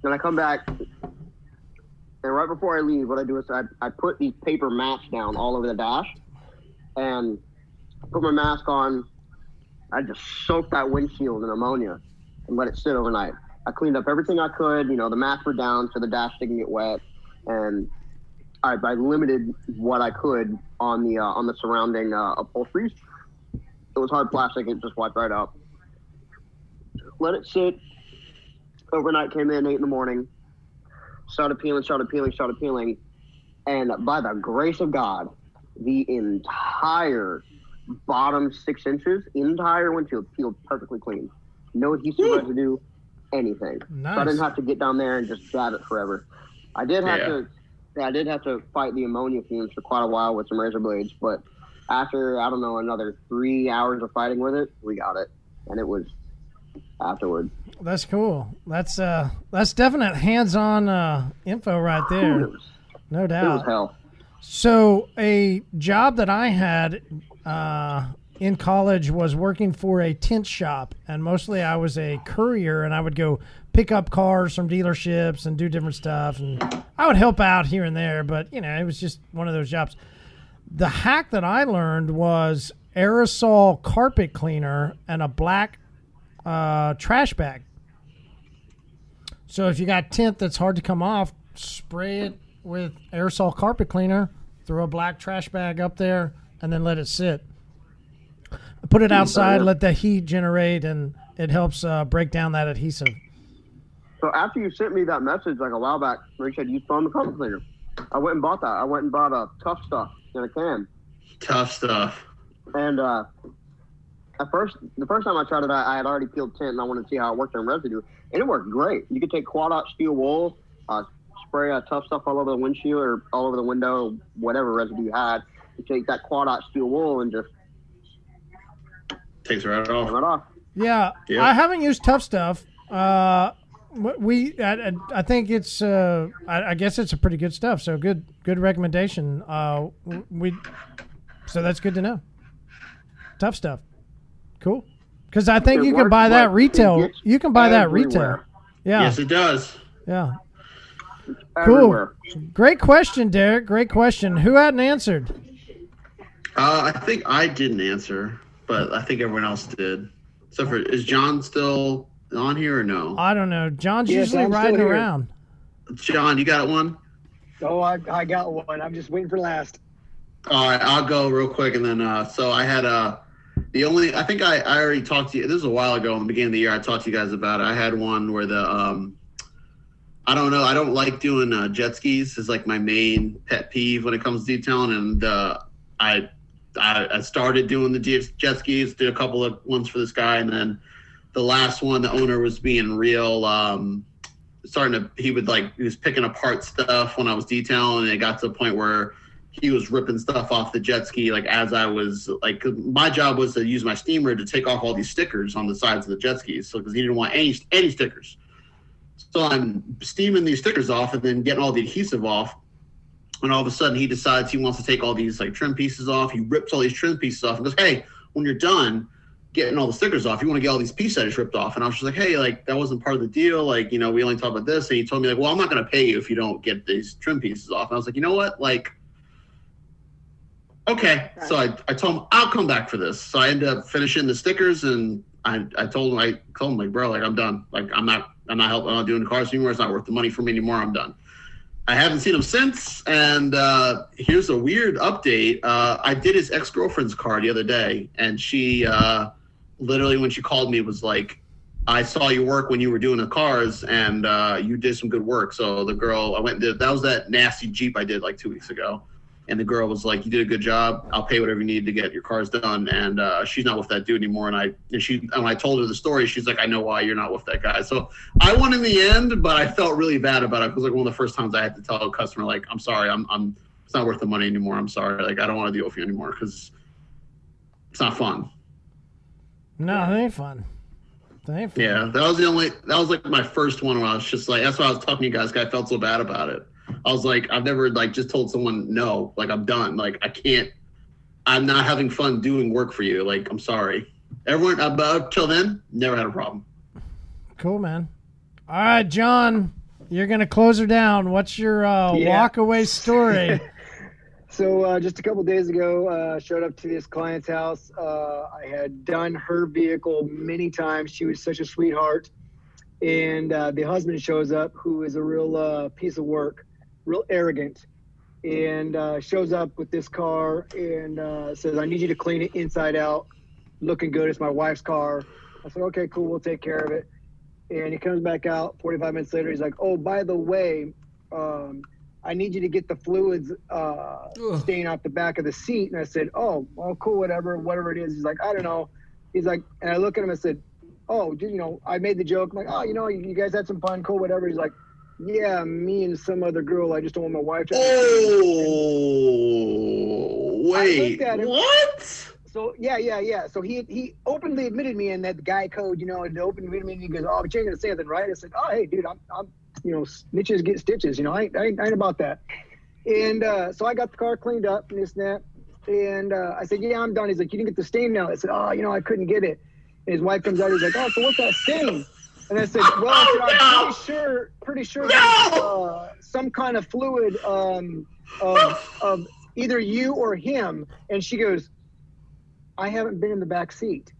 Then I come back. And right before I leave, what I do is I, I put these paper mats down all over the dash and put my mask on. I just soak that windshield in ammonia and let it sit overnight. I cleaned up everything I could. You know, the mats were down so the dash didn't get wet, and I, I limited what I could on the uh, on the surrounding uh, upholsteries. It was hard plastic; it just wiped right up. Let it sit overnight. Came in eight in the morning. Started peeling, started peeling, started peeling, and by the grace of God, the entire bottom six inches, entire windshield peeled perfectly clean. No adhesive residue, anything. So I didn't have to get down there and just dab it forever. I did have Yeah. to, yeah, I did have to fight the ammonia fumes for quite a while with some razor blades, but after I don't know another three hours of fighting with it, we got it, and it was afterward. That's cool. That's uh, that's definite hands-on uh, info right there. It was, No it was doubt. hell. So a job that I had uh, in college was working for a tint shop, and mostly I was a courier, and I would go pick up cars from dealerships and do different stuff, and I would help out here and there, but you know it was just one of those jobs. The hack that I learned was aerosol carpet cleaner and a black uh, trash bag. So if you got tint that's hard to come off, spray it with aerosol carpet cleaner, throw a black trash bag up there, and then let it sit. Put it outside, let the heat generate, and it helps uh, break down that adhesive. So after you sent me that message like a while back, where you said you found the carpet cleaner, I went and bought that. I went and bought a Tuff Stuff in a can. Tuff Stuff. And uh, at first, the first time I tried it, I, I had already peeled tint and I wanted to see how it worked on residue, and it worked great. You could take quad out steel wool, uh, spray uh, Tuff Stuff all over the windshield or all over the window, whatever residue you had. You take that quad out steel wool and just Takes right off. Right off. Yeah, Yeah. I haven't used Tuff Stuff. Uh, we, I, I- I think it's, uh, I, I guess it's a pretty good stuff. So good, good recommendation. Uh, we, so that's good to know. Tuff Stuff, cool. Because I think It you can buy that but it retail. You can buy that retail. Yeah, Yes, it does. yeah. Everywhere. Great question, Derek. Great question. Who hadn't answered? Uh, I think I didn't answer, but I think everyone else did. So for is John still on here or no? I don't know. John's Yes, usually I'm riding around. John, you got one? Oh, I, I got one. I'm just waiting for last. All right, I'll go real quick, and then uh, so I had uh, the only I think I, I already talked to you. This was a while ago in the beginning of the year. I talked to you guys about it. I had one where the um, I don't know. I don't like doing uh, jet skis. Is like my main pet peeve when it comes to detailing, and uh, I, I I started doing the jet skis. Did a couple of ones for this guy, and then the last one, the owner was being real. Um, starting to he would like he was picking apart stuff when I was detailing, and it got to the point where he was ripping stuff off the jet ski like as I was like my job was to use my steamer to take off all these stickers on the sides of the jet skis so because he didn't want any any stickers so I'm steaming these stickers off and then getting all the adhesive off and all of a sudden he decides he wants to take all these like trim pieces off he rips all these trim pieces off and goes hey when you're done getting all the stickers off. You want to get all these piece edits ripped off. And I was just like, hey, like that wasn't part of the deal. Like, you know, we only talked about this. And he told me like, well, I'm not going to pay you if you don't get these trim pieces off. And I was like, you know what? Like, okay. So I, I told him I'll come back for this. So I ended up finishing the stickers and I, I told him, I told him like, bro, like I'm done. Like I'm not, I'm not helping. I'm not doing the cars anymore. It's not worth the money for me anymore. I'm done. I haven't seen him since. And uh, here's a weird update. Uh, I did his ex girlfriend's car the other day, and she uh, literally, when she called me, was like, "I saw your work when you were doing the cars, and uh, you did some good work." So the girl, I went and did that was that nasty Jeep I did like two weeks ago. And the girl was like, "You did a good job. I'll pay whatever you need to get your cars done." And uh, she's not with that dude anymore. And I and she and when I told her the story, she's like, "I know why you're not with that guy." So I won in the end, but I felt really bad about it because like one of the first times I had to tell a customer like, "I'm sorry, I'm I'm it's not worth the money anymore. I'm sorry, like I don't want to deal with you anymore because it's not fun." No, it ain't fun. It ain't fun. Yeah, that was the only that was like my first one where I was just like, that's why I was talking to you guys. I felt so bad about it. I was like, I've never like just told someone no, like I'm done, like I can't. I'm not having fun doing work for you. Like I'm sorry. Everyone about till then, never had a problem. Cool, man. All right, John, you're gonna close her down. What's your uh, Yeah. walk away story? So uh, just a couple days ago, uh, showed up to this client's house. Uh, I had done her vehicle many times. She was such a sweetheart, and uh, the husband shows up, who is a real uh, piece of work, real arrogant, and uh, shows up with this car and uh, says, "I need you to clean it inside out, looking good. It's my wife's car." I said, "Okay, cool. We'll take care of it." And he comes back out 45 minutes later. He's like, "Oh, by the way." Um, I need you to get the fluids uh, stain off the back of the seat. And I said, oh, well, cool, whatever, whatever it is. He's like, I don't know. He's like, and I look at him and said, oh, you know, I made the joke. I'm like, oh, you know, you guys had some fun, cool, whatever. He's like, yeah, me and some other girl. I just don't want my wife to. Oh, wait, what? So yeah, yeah, yeah. So he he openly admitted me in that guy code, you know, and openly admitted me. And he goes, "Oh, but you ain't gonna say anything, right?" I said, "Oh, hey, dude, I'm, I'm, you know, snitches get stitches. You know, I ain't, I ain't, I ain't about that." And uh, so I got the car cleaned up and this and that. And uh, I said, "Yeah, I'm done." He's like, "You didn't get the stain now." I said, "Oh, you know, I couldn't get it." And his wife comes out. He's like, "Oh, so what's that stain?" And I said, "Well, said, I'm pretty sure, pretty sure, there's, uh, some kind of fluid um, of, of either you or him." And she goes, I haven't been in the back seat.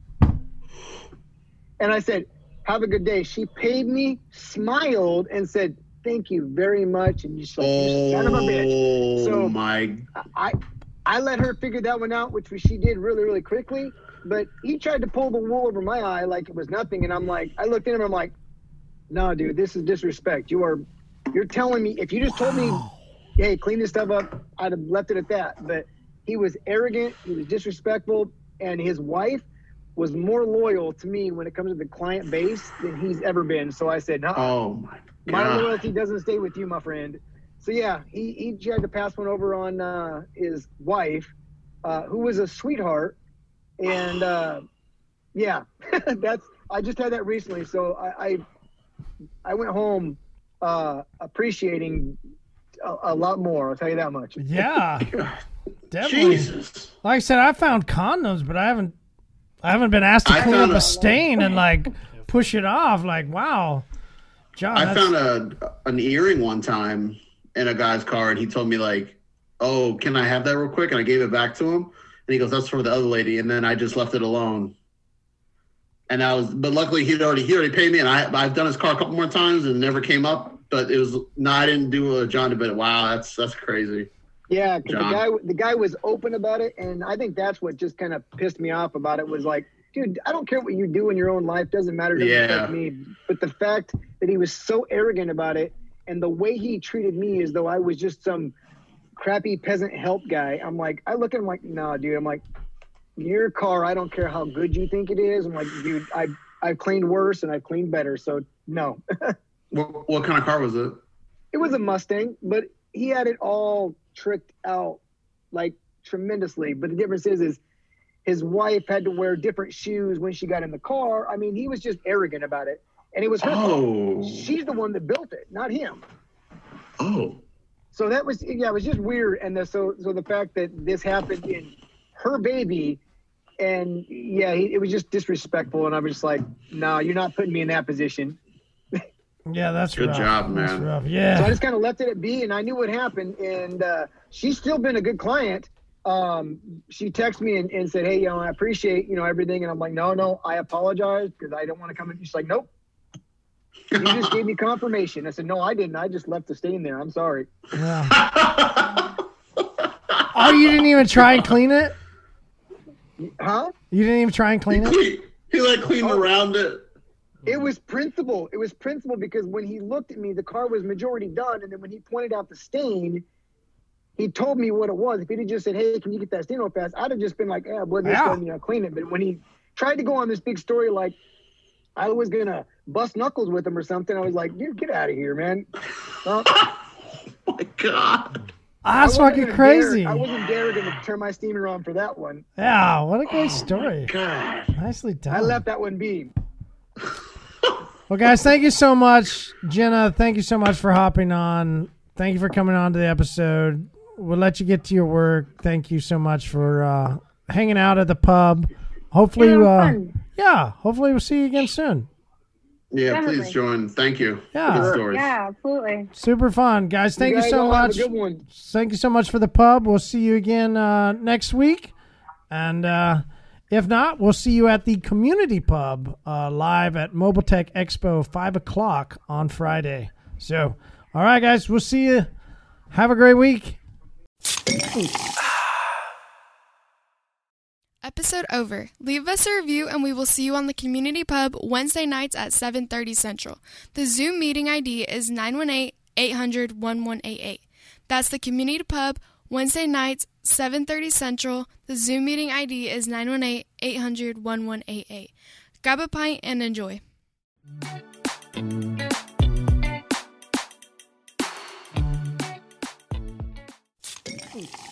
And I said, Have a good day. She paid me, smiled, and said, Thank you very much. And just like, you son of a bitch. Oh So- my! I I let her figure that one out, which she did really, really quickly. But he tried to pull the wool over my eye like it was nothing. And I'm like, I looked at him, I'm like, no, dude, this is disrespect. You are, you're telling me, if you just told me, hey, clean this stuff up, I'd have left it at that. But he was arrogant, he was disrespectful, and his wife was more loyal to me when it comes to the client base than he's ever been. So I said, no, Oh my my loyalty doesn't stay with you, my friend. So yeah, he he tried to pass one over on uh, his wife, uh, who was a sweetheart, and uh, yeah, that's I just had that recently. So I I, I went home uh, appreciating a, a lot more. I'll tell you that much. yeah, definitely. Jesus! Like I said, I found condoms, but I haven't. I haven't been asked to I clean up a a- stain and like push it off. Like, wow, John. I that's- found a an earring one time in a guy's car, and he told me like, "Oh, can I have that real quick?" And I gave it back to him, and he goes, "That's for the other lady," and then I just left it alone. And I was, but luckily he'd already he already paid me, and I I've done his car a couple more times and never came up. But it was no, I didn't do a John DeBit. Wow, that's that's crazy. Yeah, 'cause the guy the guy was open about it, and I think that's what just kind of pissed me off about it was like, dude, I don't care what you do in your own life, doesn't matter to Yeah. me. But the fact that he was so arrogant about it, and the way he treated me as though I was just some crappy peasant help guy, I'm like, I look at him like, nah, dude, I'm like, your car, I don't care how good you think it is. I'm like, dude, I I've cleaned worse and I've cleaned better, so no. What, what kind of car was it? It was a Mustang, but he had it all tricked out like tremendously. But the difference is, is his wife had to wear different shoes when she got in the car. I mean, he was just arrogant about it, and it was her fault. Oh, She's the one that built it, not him. oh, So that was yeah, it was just weird. And the, so so the fact that this happened in her baby, and yeah, he, it was just disrespectful, and I was just like, "No, you're not putting me in that position." Yeah, that's Good rough. job, That's man. Yeah. So I just kind of left it at B, and I knew what happened. And uh, she's still been a good client. Um, she texted me and, and said, "Hey, you know, I appreciate you know everything." And I'm like, "No, no, I apologize because I don't want to come in." She's like, "Nope." You just gave me confirmation. I said, "No, I didn't. I just left the stain there. I'm sorry." yeah. Oh, you didn't even try and clean it? Huh? You didn't even try and he, clean it? clean, he like cleaned Oh. around it. It was principle. It was principle because when he looked at me, the car was majority done, and then when he pointed out the stain, he told me what it was. If he'd have just said, "Hey, can you get that stain off fast?" I'd have just been like, "Yeah, well, just Yeah. go and, you know, clean it." But when he tried to go on this big story, like I was gonna bust knuckles with him or something, I was like, "Dude, get out of here, man!" Well, Oh my god. Ah, That's fucking crazy. Dare, I wasn't dare gonna turn my steamer on for that one. Yeah, what a great story. God, Nicely done. I left that one be. Well, guys, thank you so much. Jenna, thank you so much for hopping on. Thank you for coming on to the episode. We'll let you get to your work. Thank you so much for uh, hanging out at the pub. Hopefully, Yeah, uh, yeah, hopefully we'll see you again soon. Yeah, Definitely. please join. Thank you. Yeah. Good stories. Yeah, absolutely. Super fun, guys. Thank you, guys so all have much. a good one. Thank you so much for the pub. We'll see you again uh, next week, and uh, if not, we'll see you at the community pub uh, live at Mobile Tech Expo five o'clock on Friday. So, all right, guys, we'll see you. Have a great week. Episode over. Leave us a review and we will see you on the community pub Wednesday nights at 7:30 Central. The Zoom meeting ID is 918-800-1188. That's the community pub Wednesday nights 7:30 Central. The Zoom meeting ID is 918-800-1188. Grab a pint and enjoy. Ooh.